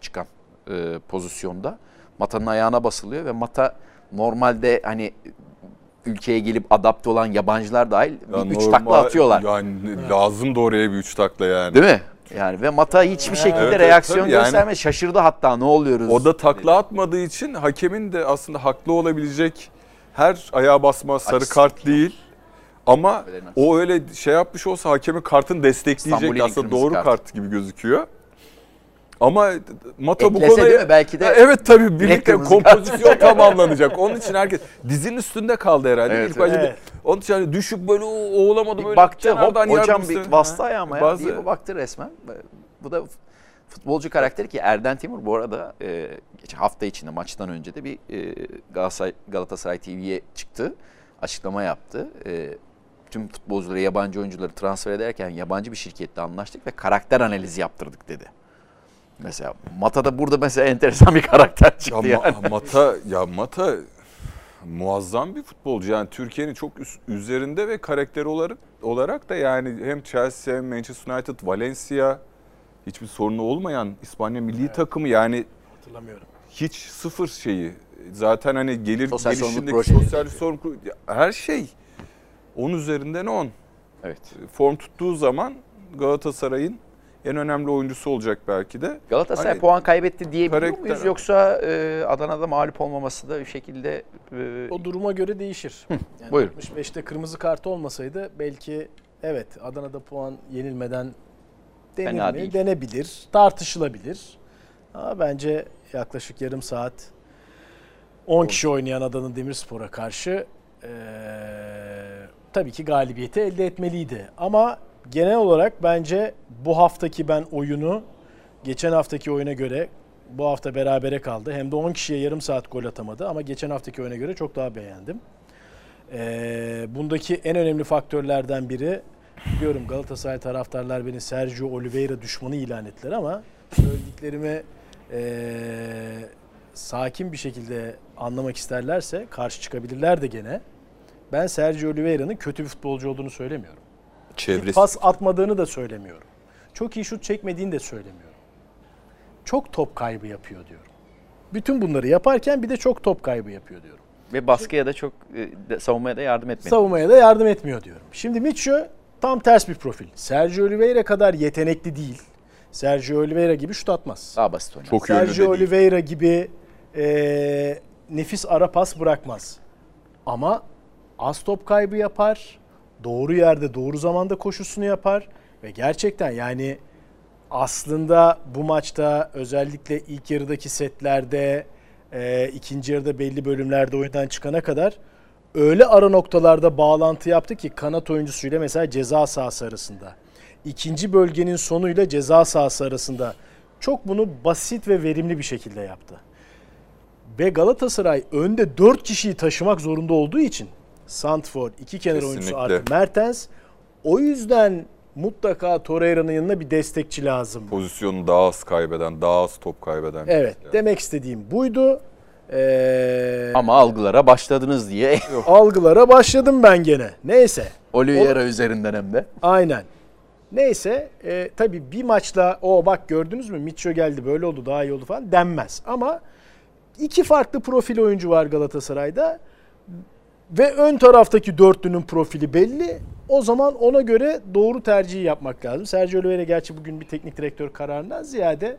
çıkan e, pozisyonda Mata'nın ayağına basılıyor ve Mata normalde hani ülkeye gelip adapte olan yabancılar dahil Ya bir üç normal- takla atıyorlar. Yani lazım da oraya bir üç takla yani. Değil mi? Yani ve Mata hiçbir şekilde Evet, evet, reaksiyon yani. göstermedi. Şaşırdı hatta ne oluyoruz? O da takla atmadığı için hakemin de aslında haklı olabilecek her ayağa basma sarı Açısı kart değil. Ama o öyle şey yapmış olsa hakemin kartını destekleyecek İstanbul'un aslında doğru kart. kart. gibi gözüküyor. Ama Mata bu konuya... Belki de Evet tabii birlikte kompozisyon <laughs> tamamlanacak. Onun için herkes dizinin üstünde kaldı herhalde. Evet, İlk evet. bir- Onun için hani düşük böyle o, o olamadı böyle. baktı hop hocam bir bastı ayağıma ya bazı- diye baktı resmen. Bu da futbolcu karakteri ki Erden Timur bu arada e, geçen hafta içinde maçtan önce de bir e, Galatasaray, TV'ye çıktı. Açıklama yaptı. E, tüm futbolcuları, yabancı oyuncuları transfer ederken yabancı bir şirketle anlaştık ve karakter analizi yaptırdık dedi. Mesela Mata da burada mesela enteresan bir karakter Ya çıktı Ma- yani. <laughs> Mata ya Mata muazzam bir futbolcu. Yani Türkiye'nin çok üst- üzerinde ve karakter olarak olarak da yani hem Chelsea hem Manchester United, Valencia hiçbir sorunu olmayan İspanya milli takımı yani Hatırlamıyorum. hiç sıfır şeyi. Zaten hani gelir Sosyal gelişindeki sosyal yapıyor. sorumluluk her şey 10 üzerinden 10. Evet. Form tuttuğu zaman Galatasaray'ın en önemli oyuncusu olacak belki de. Galatasaray Hani puan kaybetti diyebiliyor karakter- muyuz yoksa e, Adana'da mağlup olmaması da bir şekilde e, O duruma göre değişir. Yani buyurun. 65'te kırmızı kart olmasaydı belki evet Adana'da puan yenilmeden değil. Denebilir, tartışılabilir. Ama bence yaklaşık yarım saat 10 kişi oynayan Adana Demirspor'a karşı eee, tabii ki galibiyeti elde etmeliydi. Ama genel olarak bence bu haftaki ben oyunu geçen haftaki oyuna göre bu hafta berabere kaldı. Hem de 10 kişiye yarım saat gol atamadı ama geçen haftaki oyuna göre çok daha beğendim. Ee, bundaki en önemli faktörlerden biri biliyorum Galatasaray taraftarlar beni Sergio Oliveira düşmanı ilan ettiler ama söylediklerimi ee, sakin bir şekilde anlamak isterlerse karşı çıkabilirler de gene. Ben Sergio Oliveira'nın kötü bir futbolcu olduğunu söylemiyorum. Çevresi Pas atmadığını da söylemiyorum. Çok iyi şut çekmediğini de söylemiyorum. Çok top kaybı yapıyor diyorum. Bütün bunları yaparken bir de çok top kaybı yapıyor diyorum. ve baskıya da çok e, savunmaya da yardım etmedi. Savunmaya da yardım etmiyor diyorum. Şimdi Mitchell tam ters bir profil. Sergio Oliveira kadar yetenekli değil. Sergio Oliveira gibi şut atmaz. Daha basit oynar. çok Sergio değil. Oliveira gibi e, nefis ara pas bırakmaz. Ama az top kaybı yapar. Doğru yerde doğru zamanda koşusunu yapar. Ve gerçekten yani aslında bu maçta özellikle ilk yarıdaki setlerde e, ikinci yarıda belli bölümlerde oyundan çıkana kadar öyle ara noktalarda bağlantı yaptı ki kanat oyuncusuyla mesela ceza sahası arasında. ikinci bölgenin sonuyla ceza sahası arasında çok bunu basit ve verimli bir şekilde yaptı. Ve Galatasaray önde 4 kişiyi taşımak zorunda olduğu için Santfor, iki kenar oyuncusu Kesinlikle. artı Mertens o yüzden mutlaka Torreira'nın yanına bir destekçi lazım. pozisyonu daha az kaybeden, daha az top kaybeden. Evet, futbolcu. demek istediğim buydu. Ee, Ama algılara başladınız diye <laughs> algılara başladım ben gene. Neyse. Oliveira üzerinden hem de. Aynen. Neyse e, tabii bir maçla o bak gördünüz mü Mitcho geldi böyle oldu daha iyi oldu falan denmez. Ama iki farklı profil oyuncu var Galatasaray'da ve ön taraftaki dörtlünün profili belli. O zaman ona göre doğru tercihi yapmak lazım. Sergio Oliveira gerçi bugün bir teknik direktör kararından ziyade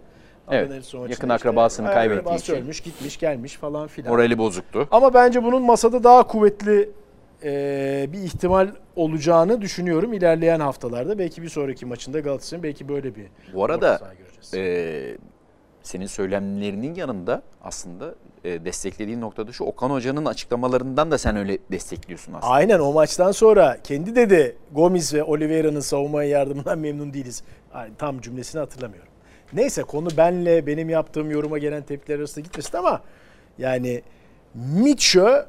Evet, yakın akrabasını işte, kaybettiği akrabası için. ölmüş gitmiş gelmiş falan filan. Morali bozuktu. Ama bence bunun masada daha kuvvetli e, bir ihtimal olacağını düşünüyorum ilerleyen haftalarda. Belki bir sonraki maçında Galatasaray'ın belki böyle bir Bu arada e, senin söylemlerinin yanında aslında e, desteklediğin noktada şu Okan Hoca'nın açıklamalarından da sen öyle destekliyorsun aslında. Aynen o maçtan sonra kendi dedi Gomis ve Oliveira'nın savunmaya yardımından memnun değiliz. Tam cümlesini hatırlamıyorum. Neyse konu benle benim yaptığım yoruma gelen tepkiler arasında gitmesin ama yani Mitchell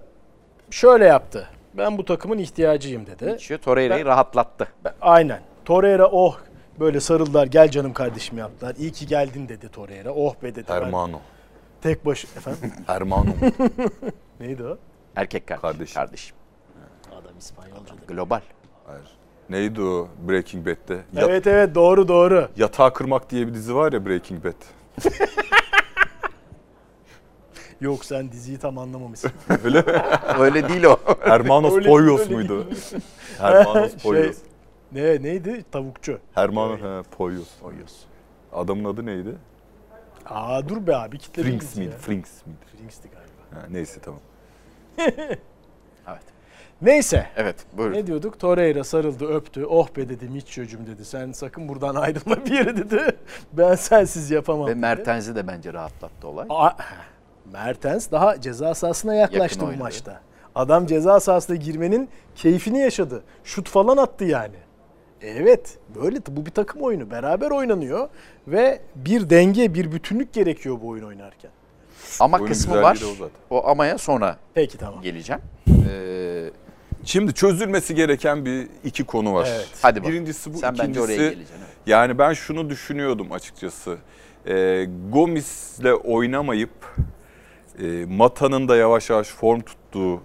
şöyle yaptı. Ben bu takımın ihtiyacıyım dedi. Mitchell Torreira'yı rahatlattı. Aynen. Torreira oh böyle sarıldılar gel canım kardeşim yaptılar. İyi ki geldin dedi Torreira. Oh be dedi. Ben Hermano. tek baş efendim <laughs> Hermano. <laughs> neydi o? Erkek kardeş. Kardeşim. Kardeşim. Adam İspanyolca. Global. Hayır. Neydi o Breaking Bad'de? Yat- Evet evet doğru doğru. Yatağı Kırmak diye bir dizi var ya Breaking Bad. <laughs> Yok sen diziyi tam anlamamışsın. Öyle mi? Öyle değil o. Hermanos Öyle- Poyos öyle muydu? Hermanos Şey- Poyos. Ne neydi? Tavukçu. Hermano he, Poyos. Oyuz. Adamın adı neydi? Aa dur be abi kitledin bizi Frinksmith. ya. Frinksmith. Frinks'ti galiba. Ha, neyse tamam. <laughs> evet. Neyse. Evet buyurun. Ne diyorduk? Torreira sarıldı, öptü. Oh be dedi Mitchell'cum dedi. Sen sakın buradan <laughs> ayrılma bir yere dedi. <laughs> Ben sensiz yapamam Ve dedi. Mertens'i de bence rahatlattı olay. Aa, Mertens daha ceza sahasına yaklaştı Yakın bu oynadı. maçta. Adam ceza sahasına girmenin keyfini yaşadı. Şut falan attı yani. Evet, böyle bu bir takım oyunu. Beraber oynanıyor ve bir denge, bir bütünlük gerekiyor bu oyun oynarken. Ama Oyunun kısmı var. o zaten. O amaya sonra Peki tamam. geleceğim. Ee, Şimdi çözülmesi gereken bir iki konu var. Evet. hadi bak. Birincisi bu, Sen bence ikincisi oraya geleceksin. evet. yani ben şunu düşünüyordum açıkçası. Ee, Gomis'le oynamayıp e, Mata'nın da yavaş yavaş form tuttuğu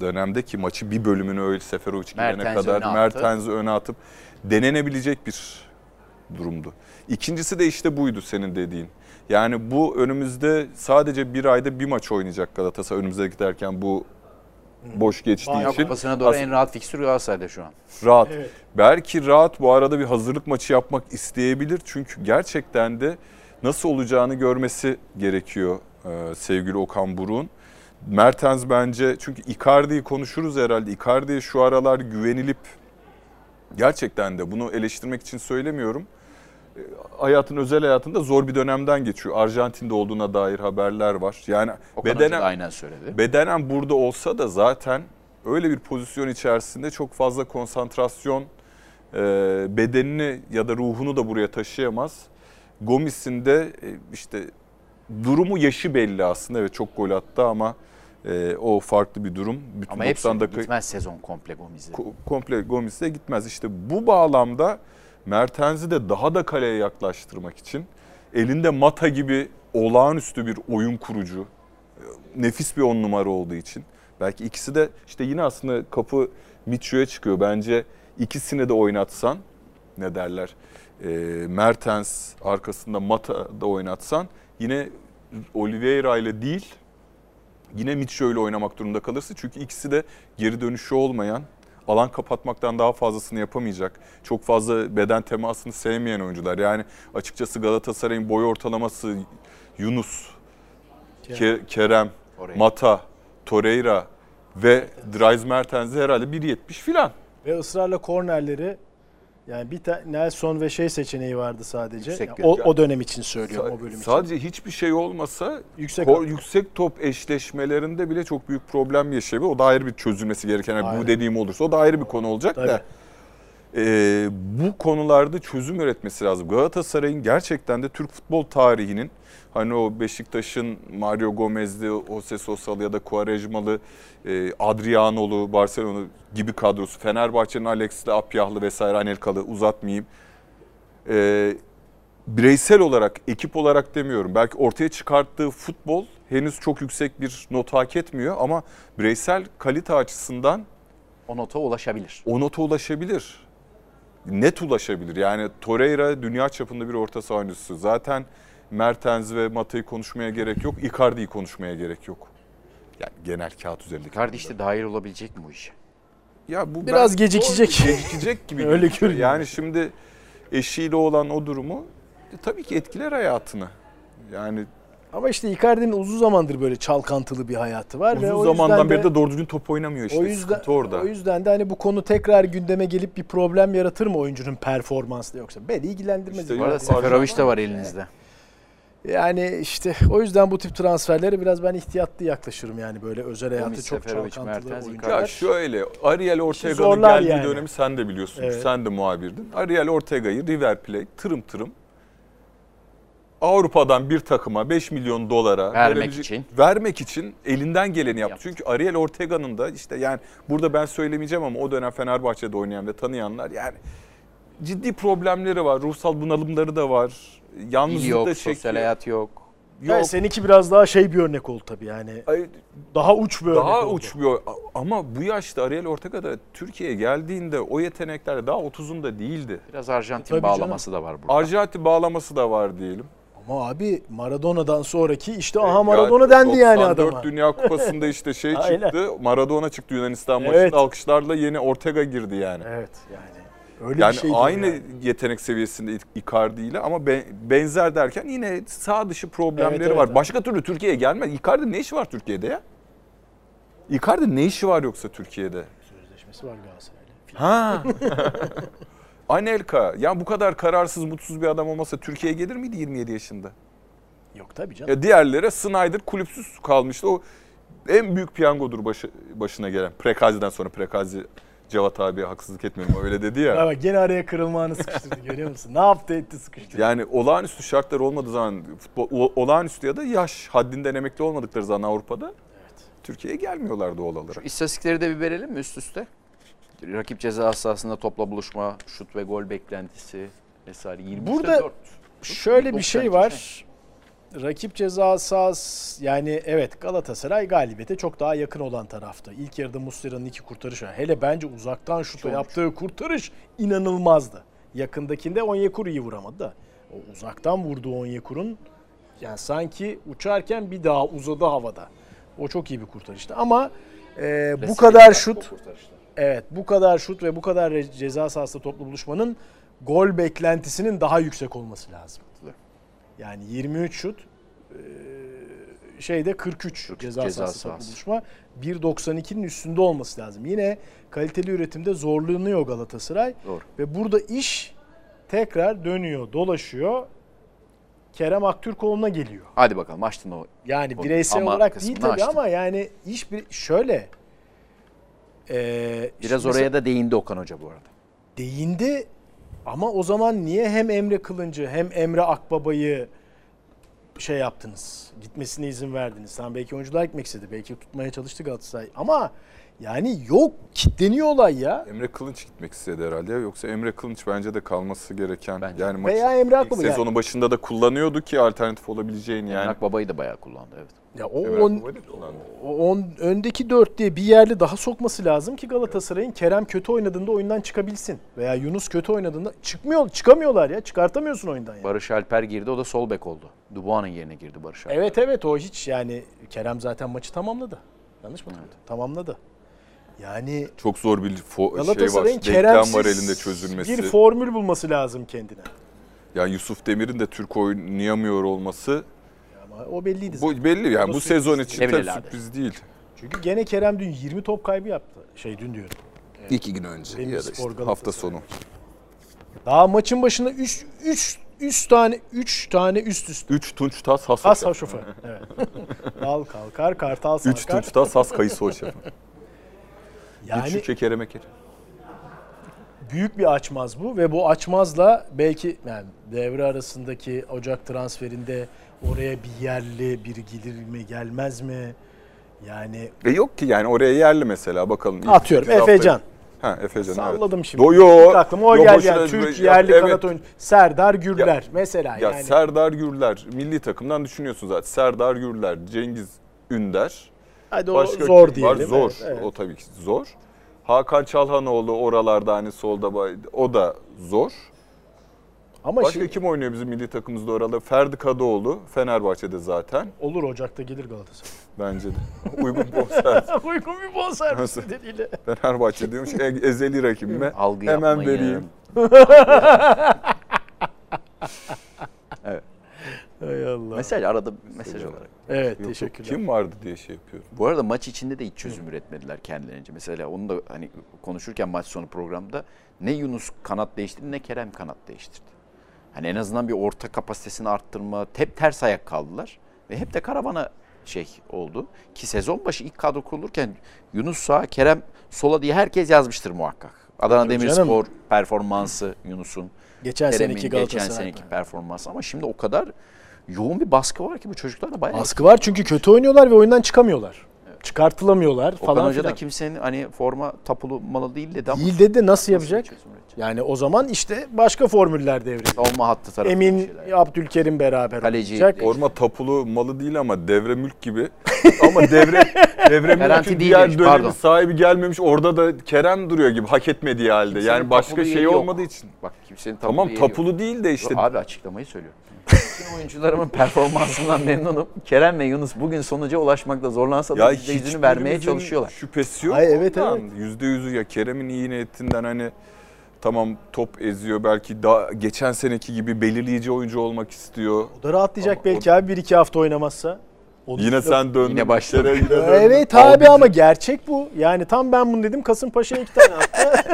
dönemde ki maçı bir bölümünü öyle Seferovic Mertens'i kadar öne attı. Mertens'i öne atıp denenebilecek bir durumdu. İkincisi de işte buydu senin dediğin. Yani bu önümüzde sadece bir ayda bir maç oynayacak Galatasaray önümüze giderken bu boş geçtiği Dünya için. Kupasına doğru As- en rahat fikstür Galatasaray'da şu an. Rahat. Evet. Belki rahat bu arada bir hazırlık maçı yapmak isteyebilir. Çünkü gerçekten de nasıl olacağını görmesi gerekiyor e, sevgili Okan Buruk'un. Mertens bence çünkü Icardi'yi konuşuruz herhalde. Icardi'ye şu aralar güvenilip gerçekten de bunu eleştirmek için söylemiyorum. E, Hayatın özel hayatında zor bir dönemden geçiyor. Arjantin'de olduğuna dair haberler var. Yani Okan bedenen aynen söyledi. bedenen burada olsa da zaten öyle bir pozisyon içerisinde çok fazla konsantrasyon e, bedenini ya da ruhunu da buraya taşıyamaz. Gomis'in de e, işte durumu yaşı belli aslında. Evet çok gol attı ama e, o farklı bir durum. Bütün Ama hepsi 90 dakika gitmez sezon komple Gomez'e. ko- komple Gomis'e gitmez. İşte bu bağlamda Mertens'i de daha da kaleye yaklaştırmak için elinde Mata gibi olağanüstü bir oyun kurucu, e, nefis bir on numara olduğu için belki ikisi de işte yine aslında kapı Mitchell'e çıkıyor. Bence ikisini de oynatsan ne derler e, Mertens arkasında Mata da oynatsan yine Oliveira ile değil yine Mitchell ile oynamak durumunda kalırsın. Çünkü ikisi de geri dönüşü olmayan, alan kapatmaktan daha fazlasını yapamayacak. Çok fazla beden temasını sevmeyen oyuncular. Yani açıkçası Galatasaray'ın boy ortalaması Yunus, Ke- Kerem, Oraya. Mata, Torreira ve Dries Mertens'e herhalde 1.70 filan. Ve ısrarla kornerleri yani bir tane Nelson ve şey seçeneği vardı sadece. Yüksek Yani o, o dönem için söylüyorum o bölüm için. Sadece hiçbir şey olmasa Yüksek Ko- yüksek top eşleşmelerinde bile çok büyük problem yaşayabilir. O da ayrı bir çözülmesi gereken. Yani bu dediğim olursa o da ayrı bir konu olacak Tabii. da. Ee, bu konularda çözüm üretmesi lazım. Galatasaray'ın gerçekten de Türk futbol tarihinin hani o Beşiktaş'ın Mario Gomez'li, Jose Sosa'lı ya da Quaresma'lı, e, Adriano'lu, Barcelona gibi kadrosu, Fenerbahçe'nin Alex'li, Apyahlı vesaire Anelkalı uzatmayayım. Ee, bireysel olarak, ekip olarak demiyorum. Belki ortaya çıkarttığı futbol henüz çok yüksek bir not hak etmiyor ama bireysel kalite açısından O nota ulaşabilir. o nota ulaşabilir. Net ulaşabilir. Yani Torreira dünya çapında bir orta saha oyuncusu. Zaten Mertens ve Mata'yı konuşmaya gerek yok. Icardi'yi konuşmaya gerek yok. Yani genel kağıt üzerindeki. Kardeş de dahil olabilecek mi bu işe? Ya bu Biraz ben- gecikecek. Gecikecek gibi. <laughs> Öyle görünüyor. Yani şimdi eşiyle olan o durumu e, tabii ki etkiler hayatını. Yani Ama işte Icardi'nin uzun zamandır böyle çalkantılı bir hayatı var ve o uzun zamandan beri de, doğru düzgün top oynamıyor işte. o yüzden orada. o yüzden de hani bu konu tekrar gündeme gelip bir problem yaratır mı oyuncunun performansında yoksa beni ilgilendirmez. İşte Bu arada Seferovic de var elinizde. Yani işte o yüzden bu tip transferlere biraz ben ihtiyatlı yaklaşırım yani böyle özel hayatı çok çalkantılı Mertens, oyuncular. Ya şöyle Ariel Ortega'nın geldiği yani. dönemi sen de biliyorsun. Evet. Sen de muhabirdin. Ariel Ortega'yı River Plate tırım tırım Avrupa'dan bir takıma 5 milyon dolara Vermek için. vermek için elinden geleni yaptı. Yaptı. Çünkü Ariel Ortega'nın da işte yani burada ben söylemeyeceğim ama o dönem Fenerbahçe'de oynayan ve tanıyanlar yani ciddi problemleri var. Ruhsal bunalımları da var. Yalnızlık yok, da sosyal çekiyor. hayat yok. Yani Yok. seninki biraz daha şey bir örnek oldu tabii yani. Ay, Daha uç bir örnek Daha oldu. uç bir ama bu yaşta Ariel Ortega da Türkiye'ye geldiğinde o yeteneklerle daha 30'unda değildi. Biraz Arjantin Tabii bağlaması da var burada. Arjantin bağlaması da var diyelim. Ama abi Maradona'dan sonraki işte aha Maradona dendi yani 94 adama. Dünya Kupası'nda işte şey <laughs> çıktı. Maradona çıktı Yunanistan Evet. maçında alkışlarla yeni Ortega girdi yani. Evet yani. Öyle Yani bir şey aynı yani. yetenek seviyesinde Icardi ile ama be- benzer derken yine sağ dışı problemleri Evet, evet, var. evet. Başka türlü Türkiye'ye gelmez. Icardi ne işi var Türkiye'de ya? Icardi ne işi var yoksa Türkiye'de? sözleşmesi var Galatasaray'la. Ha. <laughs> Anelka. Ya bu kadar kararsız, mutsuz bir adam olmasa Türkiye'ye gelir miydi 27 yaşında? Yok tabii canım. Ya diğerlere Snyder kulüpsüz kalmıştı. O en büyük piyangodur başı, başına gelen. Prekazi'den sonra Prekazi Cevat abiye haksızlık etmiyorum öyle dedi ya. Ya bak gene araya kırılma anı sıkıştırdı görüyor musun? Ne yaptı etti sıkıştırdı. Yani olağanüstü şartlar olmadığı zaman futbol olağanüstü ya da yaş haddinden emekli olmadıkları zaman Avrupa'da Türkiye'ye gelmiyorlar doğal olarak. İstatistikleri de bir verelim mi üst üste? Rakip ceza sahasında topla buluşma, şut ve gol beklentisi vesaire. 23'te Burada 4. Şöyle bir şey 92 var. Rakip ceza sahası yani evet Galatasaray galibiyete çok daha yakın olan tarafta. İlk yarıda Muslera'nın iki kurtarışı. Hele bence uzaktan Çok. yaptığı kurtarış inanılmazdı. Yakındakinde Onyekuru iyi vuramadı da. O uzaktan vurduğu Onyekur'un yani sanki uçarken bir daha uzadı havada. O çok iyi bir kurtarıştı ama e, bu kadar şut Evet bu kadar şut ve bu kadar ceza sahasında toplu buluşmanın gol beklentisinin daha yüksek olması lazım. Yani 23 şut şeyde 43 ceza, ceza sahası toplu sahası. buluşma 1.92'nin üstünde olması lazım. Yine kaliteli üretimde zorlanıyor Galatasaray Doğru. ve burada iş tekrar dönüyor, dolaşıyor. Kerem Aktürkoğlu'na geliyor. Hadi bakalım açtın o. Yani bireysel ama olarak değil tabii açtın. ama yani iş bir şöyle. Eee, Biraz oraya da değindi Okan Hoca bu arada. değindi ama o zaman niye hem Emre Kılıncı hem Emre Akbaba'yı şey yaptınız? Gitmesine izin verdiniz. Tamam belki oyuncular gitmek istedi. Belki tutmaya çalıştı Galatasaray. Ama yani yok kitleniyor olay ya. Emre Kılınç gitmek istedi herhalde ya. Yoksa Emre Kılınç bence de kalması gereken. Bence. Yani maç Veya Emre ilk Akbaba. Yani. sezonu başında da kullanıyordu ki alternatif olabileceğini yani. Emrak Baba'yı da bayağı kullandı evet. Ya o, Emre on, o on, öndeki dörtlüye bir yerli daha sokması lazım ki Galatasaray'ın Kerem kötü oynadığında oyundan çıkabilsin. Veya Yunus kötü oynadığında çıkmıyor, çıkamıyorlar ya. Çıkartamıyorsun oyundan ya. Barış Alper girdi o da sol bek oldu. Dubois'un yerine girdi Barış Alper. Evet evet o hiç yani Kerem zaten maçı tamamladı. Yanlış mı? hatırlıyorum? Tamamladı. Yani Çok zor bir fo- şey var. Denklem var elinde çözülmesi. bir formül bulması lazım kendine. yani Yusuf Demir'in de Türk oynayamıyor olması Ama o belliydi zaten. bu belli yani O bu sezon için tabii sürpriz değil. Çünkü gene Kerem dün 20 top kaybı yaptı. Şey dün diyorum. İki gün önce Benim ya da işte hafta sonu. Daha maçın başında 3 3 3 tane 3 tane üst üste. Üç tunç tas has Has. Evet. <laughs> Dal kalkar, kartal sarkar. Üç tunç tas has kayısı hoca. <laughs> yani. Üç şekere mekere. büyük bir açmaz bu ve bu açmazla belki yani devre arasındaki Ocak transferinde oraya bir yerli biri gelir mi gelmez mi? Yani E yok ki yani oraya yerli mesela bakalım. Atıyorum Efecan. Ha Efecan Salladım evet. şimdi. Do- yo, aklıma o yo, geldi yani. Türk ya, yerli evet. kanat oyuncu Serdar Gürler mesela Ya yani. Serdar Gürler milli takımdan düşünüyorsun zaten. Serdar Gürler, Cengiz Ünder. Hadi o Başka zor kim diyelim. var? Zor. Evet, evet. O tabii ki zor. Hakan Çalhanoğlu oralarda hani solda o da zor. Ama Başka şey, kim oynuyor bizim milli takımımızda orada? Ferdi Kadıoğlu Fenerbahçe'de zaten olur Ocak'ta gelir Galatasaray. bence de. <laughs> Uygun bonservis. <laughs> Uygun bir bonservis Nasıl? nedeniyle. Fenerbahçe diyormuş e- ezeli rakibime. Algı Hemen yapmayın. vereyim. <laughs> Hay Allah. Mesaj arada mesaj olarak. Evet Yok, teşekkürler. Kim vardı diye şey yapıyorum. Bu arada maç içinde de hiç çözüm üretmediler kendilerince. Mesela onu da hani konuşurken maç sonu programda ne Yunus kanat değiştirdi ne Kerem kanat değiştirdi. Hani en azından bir orta kapasitesini arttırma, hep ters ayak kaldılar ve hep de karavana şey oldu. Ki sezon başı ilk kadro kurulurken Yunus sağa, Kerem sola diye herkes yazmıştır muhakkak. Adana Tabii Demirspor performansı Yunus'un. Geçen Kerem'in seneki geçen Galatasaray. seneki performansı ama şimdi o kadar yoğun bir baskı var ki bu çocuklar bayağı Baskı var çünkü kötü oynuyorlar ve oyundan çıkamıyorlar. Çıkartılamıyorlar Okan falan Hoca da kimsenin hani forma tapulu malı değil dedi ama Değil dedi nasıl yapacak? üretecek? Yani o zaman işte başka formüller devreye. Savunma hattı tarafı. Emin Abdülkerim beraber Kaleci- olacak. Orma tapulu malı değil ama devre mülk gibi. <laughs> ama devre devre Garanti mülkün değil diğer dönemi pardon. sahibi gelmemiş. Orada da Kerem duruyor gibi hak etmediği halde. Kimsenin yani başka tapulu şey yok. olmadığı için. Bak kimsenin tapulu Tamam yeri yok. tapulu değil de işte Dur, Abi açıklamayı söylüyorum. Bütün oyuncularımın performansından memnunum. Kerem ve Yunus bugün sonuca ulaşmakta zorlansa da bize yüzünü vermeye hiçbirimizin çalışıyorlar. Şüphesi yok. Ay, evet, evet. Yüzde yüzü ya Kerem'in iyi niyetinden hani tamam top eziyor belki daha geçen seneki gibi belirleyici oyuncu olmak istiyor. O da rahatlayacak Ama belki abi bir iki hafta oynamazsa. Onu Yine sen döndün. Yine başladı. Yine döndün. Evet abi ama gerçek bu. Yani tam ben bunu dedim Kasımpaşa'ya iki tane attı.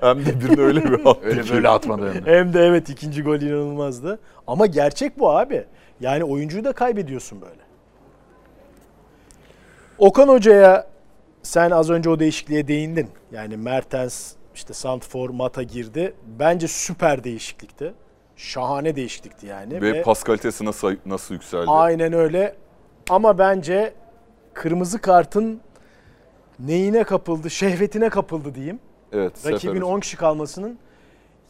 <laughs> Hem de birini öyle bir attı Öyle böyle atmadı. Hem de evet ikinci gol inanılmazdı. Ama gerçek bu abi. Yani oyuncuyu da kaybediyorsun böyle. Okan Hoca'ya sen az önce o değişikliğe değindin. Yani Mertens, işte Santfor, Mata girdi. Bence süper değişiklikti. Şahane değişiklikti yani. Ve pas kalitesi nasıl nasıl yükseldi? Aynen öyle. Ama bence kırmızı kartın neyine kapıldı, şehvetine kapıldı diyeyim. Evet. Rakibin Hocam. 10 kişi kalmasının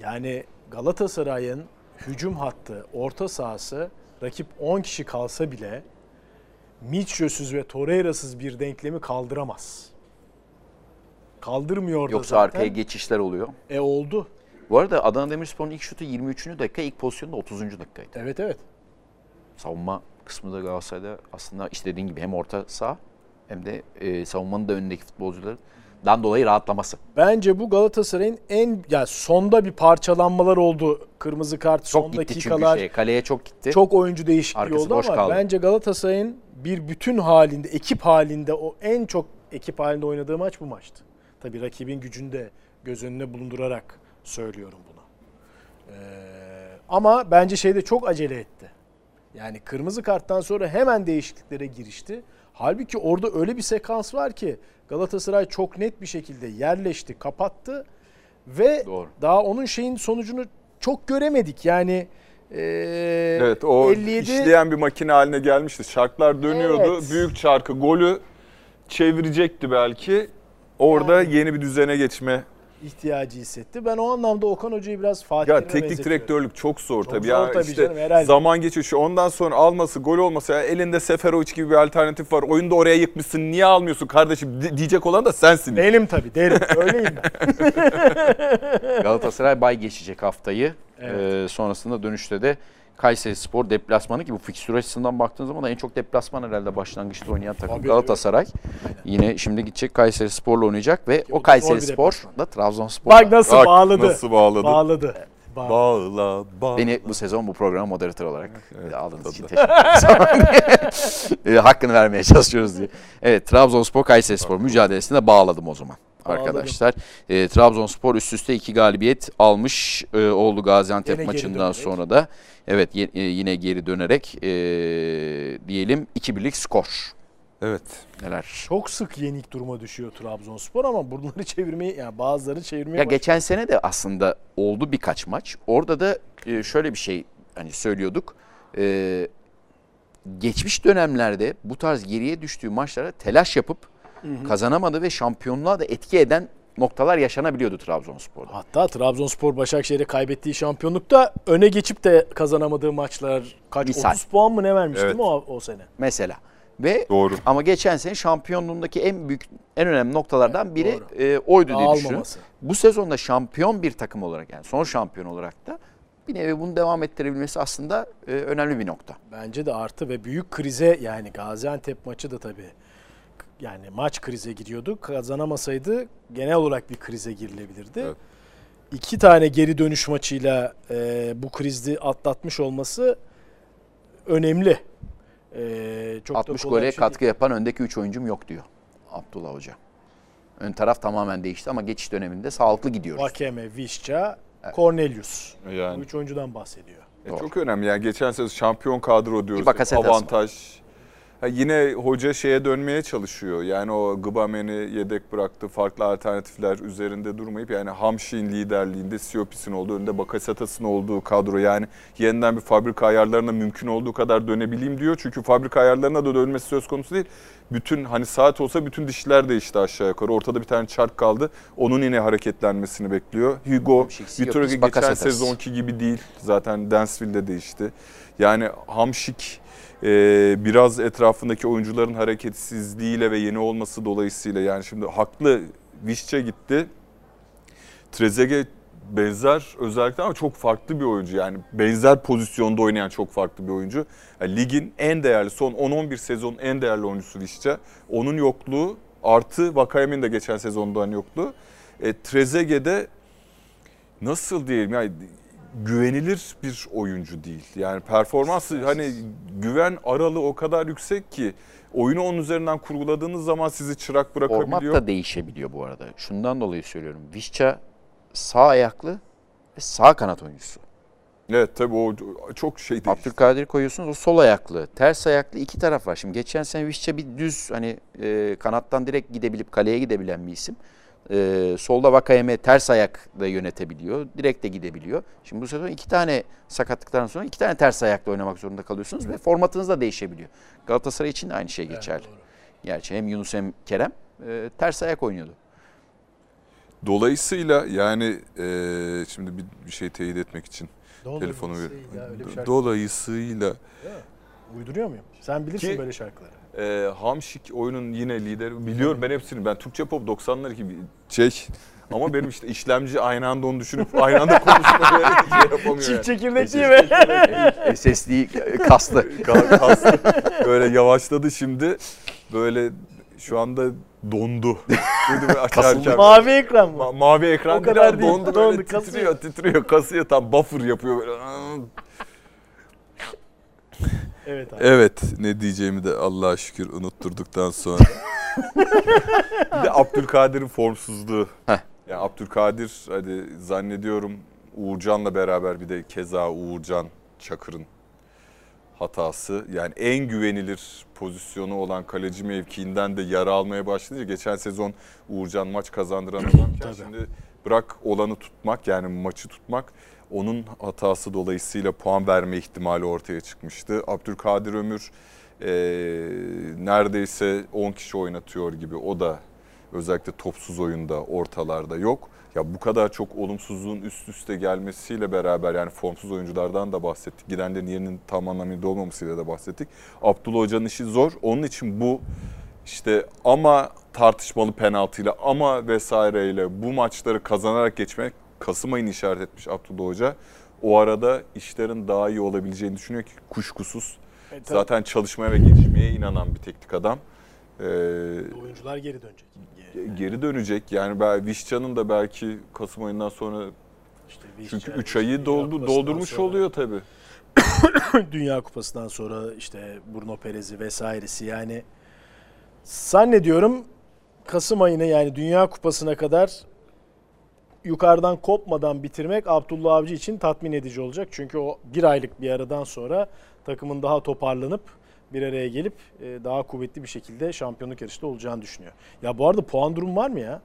yani Galatasaray'ın hücum hattı, orta sahası rakip 10 kişi kalsa bile Mitchell'süz ve Torreira'sız bir denklemi kaldıramaz. Kaldırmıyor da Yoksa zaten. arkaya geçişler oluyor. E oldu. Bu arada Adana Demirspor'un ilk şutu 23. dakika, ilk pozisyonu da 30. dakikaydı. Evet evet. Savunma kısmı da Galatasaray'da aslında istediğin gibi hem orta saha hem de e, savunmanın da önündeki futbolculardan dolayı rahatlaması. Bence bu Galatasaray'ın en ya sonda bir parçalanmalar oldu. Kırmızı kart Çok son gitti çünkü dakikalar. şey, kaleye çok gitti. Çok oyuncu değişikliği Arkası oldu boş ama kaldı. bence Galatasaray'ın bir bütün halinde, ekip halinde o en çok ekip halinde oynadığı maç bu maçtı. Tabii rakibin gücünü de göz önüne bulundurarak söylüyorum bunu. Ee, ama bence şeyde çok acele etti. Yani kırmızı karttan sonra hemen değişikliklere girişti. Halbuki orada öyle bir sekans var ki Galatasaray çok net bir şekilde yerleşti, kapattı ve Doğru. daha onun şeyin sonucunu çok göremedik. Yani ee, Evet o 57 işleyen bir makine haline gelmişti. Çarklar dönüyordu. Evet. Büyük çarkı golü çevirecekti belki. Orada Yani. yeni bir düzene geçme. ihtiyacı hissetti. Ben o anlamda Okan Hoca'yı biraz Fatih'e Ya teknik direktörlük çok zor Çok tabii. zor ya tabii işte canım, herhalde. zaman geçiyor. Şu ondan sonra alması, gol olması ya elinde Seferovic gibi bir alternatif var. Oyunu da oraya yıkmışsın. Niye almıyorsun kardeşim? Di- diyecek olan da sensin. Benim tabii derim. Öyleyim ben. <laughs> Galatasaray bay geçecek haftayı. Evet. Ee, sonrasında dönüşte de Kayseri Spor deplasmanı ki bu fikstür açısından baktığın zaman da en çok deplasman herhalde başlangıçta oynayan takım Tabii, Galatasaray. Yine şimdi gidecek Kayseri Spor'la oynayacak ve o o da Kayseri Spor da Trabzonspor. Bak nasıl Bak bağladı. Nasıl bağladı. Bağladı. Bağladı. Bağla, bağla. Beni bu sezon bu program moderatör olarak Evet, aldığınız tabii. için teşekkür ederim. <laughs> <laughs> E, Hakkını vermeye çalışıyoruz diye. Evet Trabzonspor Kayseri Spor mücadelesine bağladım o zaman. Arkadaşlar e, Trabzonspor üst üste iki galibiyet almış e, oldu Gaziantep geri maçından sonra da. Evet ye- e, yine geri dönerek e, diyelim 2-1'lik skor. Evet. Neler? Çok sık yenik duruma düşüyor Trabzonspor ama bunları <laughs> çevirmeyi yani bazıları çevirmeye Ya başladı. geçen sene de aslında oldu birkaç maç. Orada da e, şöyle bir şey hani söylüyorduk. E, geçmiş dönemlerde bu tarz geriye düştüğü maçlara telaş yapıp kazanamadı ve şampiyonluğa da etki eden noktalar yaşanabiliyordu Trabzonspor'da. Hatta Trabzonspor Başakşehir'e kaybettiği şampiyonlukta öne geçip de kazanamadığı maçlar kaç Misal. 30 puan mı ne vermişti Evet. mi o, o sene? Mesela. Ve Doğru. ama geçen sene şampiyonluğundaki en büyük en önemli noktalardan biri Doğru. e, oydu diye düşünüyorum. Bu sezonda şampiyon bir takım olarak yani son şampiyon olarak da bir nevi bunu devam ettirebilmesi aslında e, önemli bir nokta. Bence de artı ve büyük krize yani Gaziantep maçı da tabii yani maç krize gidiyordu. Kazanamasaydı genel olarak bir krize girilebilirdi. Evet. İki tane geri dönüş maçıyla e, bu krizi atlatmış olması önemli. E, çok da 60 kolay gole şey katkı yapan öndeki 3 oyuncum yok diyor Abdullah Hoca. Ön taraf tamamen değişti ama geçiş döneminde sağlıklı değil. gidiyoruz. Vakeme, Vişça, Cornelius. Bu Yani üç oyuncudan bahsediyor. E, Doğru. çok önemli. Yani geçen sezon şampiyon kadro diyoruz. Bakasetas var. Ha, yine hoca şeye dönmeye çalışıyor. Yani o Gıbamen'i yedek bıraktı. Farklı alternatifler üzerinde durmayıp yani Hamşin liderliğinde Siopis'in olduğu önünde Bakasetas'ın olduğu kadro. Yani yeniden bir fabrika ayarlarına mümkün olduğu kadar dönebileyim diyor. Çünkü fabrika ayarlarına da dönmesi söz konusu değil. Bütün hani saat olsa bütün dişler değişti aşağı yukarı. Ortada bir tane çark kaldı. Onun yine hareketlenmesini bekliyor. Hugo, Hamşik, Vitor Siopis, geçen sezonki gibi değil. Zaten Dansville'de değişti. Yani Hamşik biraz etrafındaki oyuncuların hareketsizliğiyle ve yeni olması dolayısıyla yani şimdi haklı Vişçe gitti. Trezeguet benzer özellikle ama çok farklı bir oyuncu. Yani benzer pozisyonda oynayan çok farklı bir oyuncu. Yani ligin en değerli son 10-11 sezon en değerli oyuncusu Vişçe. Onun yokluğu artı Vakayemin de geçen sezondan yokluğu. E, Trezeguet'de nasıl diyelim yani güvenilir bir oyuncu değil. Yani performansı hani güven aralığı o kadar yüksek ki oyunu onun üzerinden kurguladığınız zaman sizi çırak Format bırakabiliyor. da değişebiliyor bu arada. Şundan dolayı söylüyorum. Vişça sağ ayaklı ve sağ kanat oyuncusu. Evet tabii o çok şey değil. Abdülkadir koyuyorsunuz o sol ayaklı, ters ayaklı iki taraf var. Şimdi geçen sene Vişça bir düz hani e, kanattan direkt gidebilip kaleye gidebilen bir isim. E, solda Vakayeme ters ayak da yönetebiliyor. Direkt de gidebiliyor. Şimdi bu sezon iki tane sakatlıktan sonra iki tane ters ayakla oynamak zorunda kalıyorsunuz ve formatınız da değişebiliyor. Galatasaray için de aynı şey geçerli. Gerçi hem Yunus hem Kerem e, ters ayak oynuyordu. Dolayısıyla yani eee, şimdi bir, bir şey teyit etmek için telefonu ver. Ya, öyle bir şarkı. Dolayısıyla Uyduruyor muyum? Sen bilirsin Ki- böyle şarkıları. Eee Hamşik oyunun yine lideri. Biliyorum ben hepsini. Ben Türkçe pop 90'lar gibi şey ama benim işte işlemci aynı anda onu düşünüp aynı anda konuşmayı şey yapamıyor. Çift çekirdek değil mi? SSD kastı. Böyle yavaşladı şimdi. Böyle şu anda dondu. Açarken- Mavi ekran mı? Ma- mavi ekran O kadar değil, dondu dondu, böyle kasıyor. titriyor titriyor kasıyor tam buffer yapıyor böyle. Evet abi. Evet ne diyeceğimi de Allah'a şükür unutturduktan sonra. <laughs> bir de Abdülkadir'in formsuzluğu. Heh. Yani Abdülkadir hadi zannediyorum Uğurcan'la beraber bir de keza Uğurcan Çakır'ın hatası. Yani en güvenilir pozisyonu olan kaleci mevkiinden de yara almaya başlayınca geçen sezon Uğurcan maç kazandıran <clears throat> adamken şimdi bırak olanı tutmak yani maçı tutmak onun hatası dolayısıyla puan verme ihtimali ortaya çıkmıştı. Abdülkadir Ömür eee, neredeyse 10 kişi oynatıyor gibi o da özellikle topsuz oyunda ortalarda yok. Ya bu kadar çok olumsuzluğun üst üste gelmesiyle beraber yani formsuz oyunculardan da bahsettik. Gidenlerin yerinin tam anlamıyla olmamasıyla da bahsettik. Abdullah Hoca'nın işi zor. Onun için bu işte ama tartışmalı penaltıyla ama vesaireyle bu maçları kazanarak geçmek Kasım ayını işaret etmiş Abdullah Hoca. O arada işlerin daha iyi olabileceğini düşünüyor ki kuşkusuz. E, tabii. Zaten çalışmaya ve gelişmeye inanan bir teknik adam. Ee, Oyuncular geri dönecek. Geri- geri dönecek. Yani ben Vişcan'ın da belki Kasım ayından sonra İşte çünkü Vişça, 3 ayı doldu, doldurmuş sonra- oluyor tabii. <coughs> Dünya Kupası'ndan sonra işte Bruno Perez'i vesairesi yani zannediyorum Kasım ayını yani Dünya Kupası'na kadar yukarıdan kopmadan bitirmek Abdullah Avcı için tatmin edici olacak. Çünkü o bir aylık bir aradan sonra takımın daha toparlanıp bir araya gelip e, daha kuvvetli bir şekilde şampiyonluk yarışında olacağını düşünüyor. Ya bu arada puan durumu var mı ya?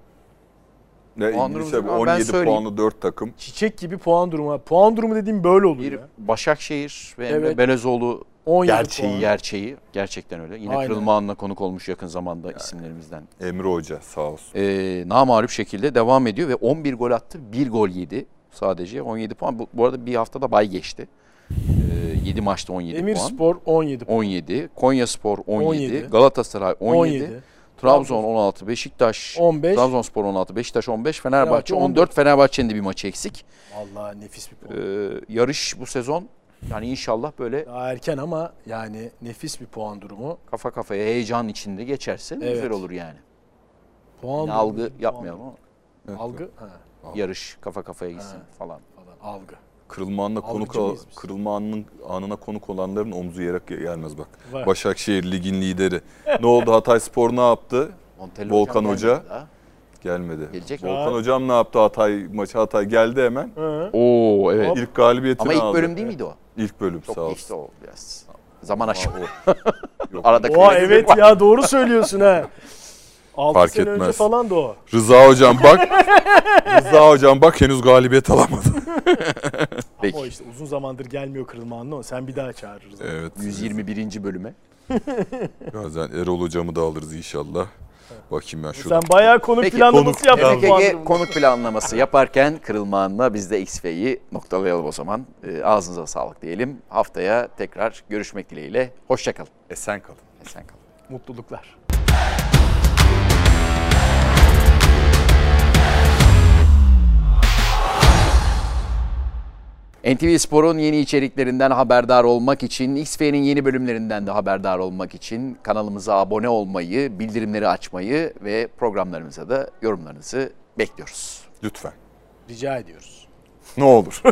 Ne Puan İngiliz ben 17 söyleyeyim. puanlı 4 takım. Çiçek gibi puan durumu. Puan durumu dediğim böyle oluyor. Bir ya. Başakşehir ve Evet. Belezoğlu 17 gerçeği puan. gerçeği gerçekten öyle. Yine Aynen. Kırılma Anı'na konuk olmuş yakın zamanda isimlerimizden. Emre Hoca sağ olsun. Ee, namağlup şekilde devam ediyor ve 11 gol attı. 1 gol yedi sadece. 17 puan. Bu, bu arada bir haftada bay geçti. Ee, 7 maçta 17 Emir puan. Spor 17 puan. 17, Konya Spor 17, 17, Galatasaray 17, 17. Trabzon 16, Beşiktaş 15. Trabzonspor 16, Beşiktaş 15, Fenerbahçe Fenerbahçe 14. Fenerbahçe'nin de bir maçı eksik. Allah nefis bir puan. Ee, yarış bu sezon yani inşallah böyle Daha erken ama yani nefis bir puan durumu. kafa kafaya heyecan içinde geçerse Evet. güzel olur yani. Puan durumu, algı puan yapmayalım ama Algı ha, yarış kafa kafaya gitsin Ha. falan. falan algı. Kırılma anına konuk kırılma anının anına konuk olanların omzu yere gelmez bak. Var. Başakşehir ligin lideri. ne oldu Hatay Spor ne yaptı? <laughs> Montella Volkan Hoca. gelmedi. Gelecek? Volkan hocam ne yaptı Hatay maçı Hatay geldi hemen. Hı. Oo evet. İlk galibiyetini Ama ilk aldı. bölüm değil miydi o? İlk bölüm Çok sağ geçti olsun. o biraz. Zaman aşımı. <laughs> Yok. Arada Oha evet var. ya doğru söylüyorsun ha. <laughs> 6 Fark sene önce etmez. falan da o. Rıza hocam bak. <laughs> Rıza hocam bak henüz galibiyet alamadı. <laughs> <laughs> Peki. Ama o işte uzun zamandır gelmiyor kırılma anlı o. Sen bir daha çağırırız. evet. 121. bölüme. Bazen Erol hocamı da alırız inşallah. Bakayım ben şurada. Sen bayağı konuk Peki, planlaması konuk- yaptın. Durumunda. konuk planlaması yaparken kırılma anına biz de X ve Y'yi noktalayalım o zaman. Ee, ağzınıza sağlık diyelim. Haftaya tekrar görüşmek dileğiyle. Hoşçakalın. Esen kalın. Esen kalın. Mutluluklar. NTV Spor'un yeni içeriklerinden haberdar olmak için, XF'nin yeni bölümlerinden de haberdar olmak için kanalımıza abone olmayı, bildirimleri açmayı ve programlarımıza da yorumlarınızı bekliyoruz. Lütfen. Rica ediyoruz. Ne olur. <laughs>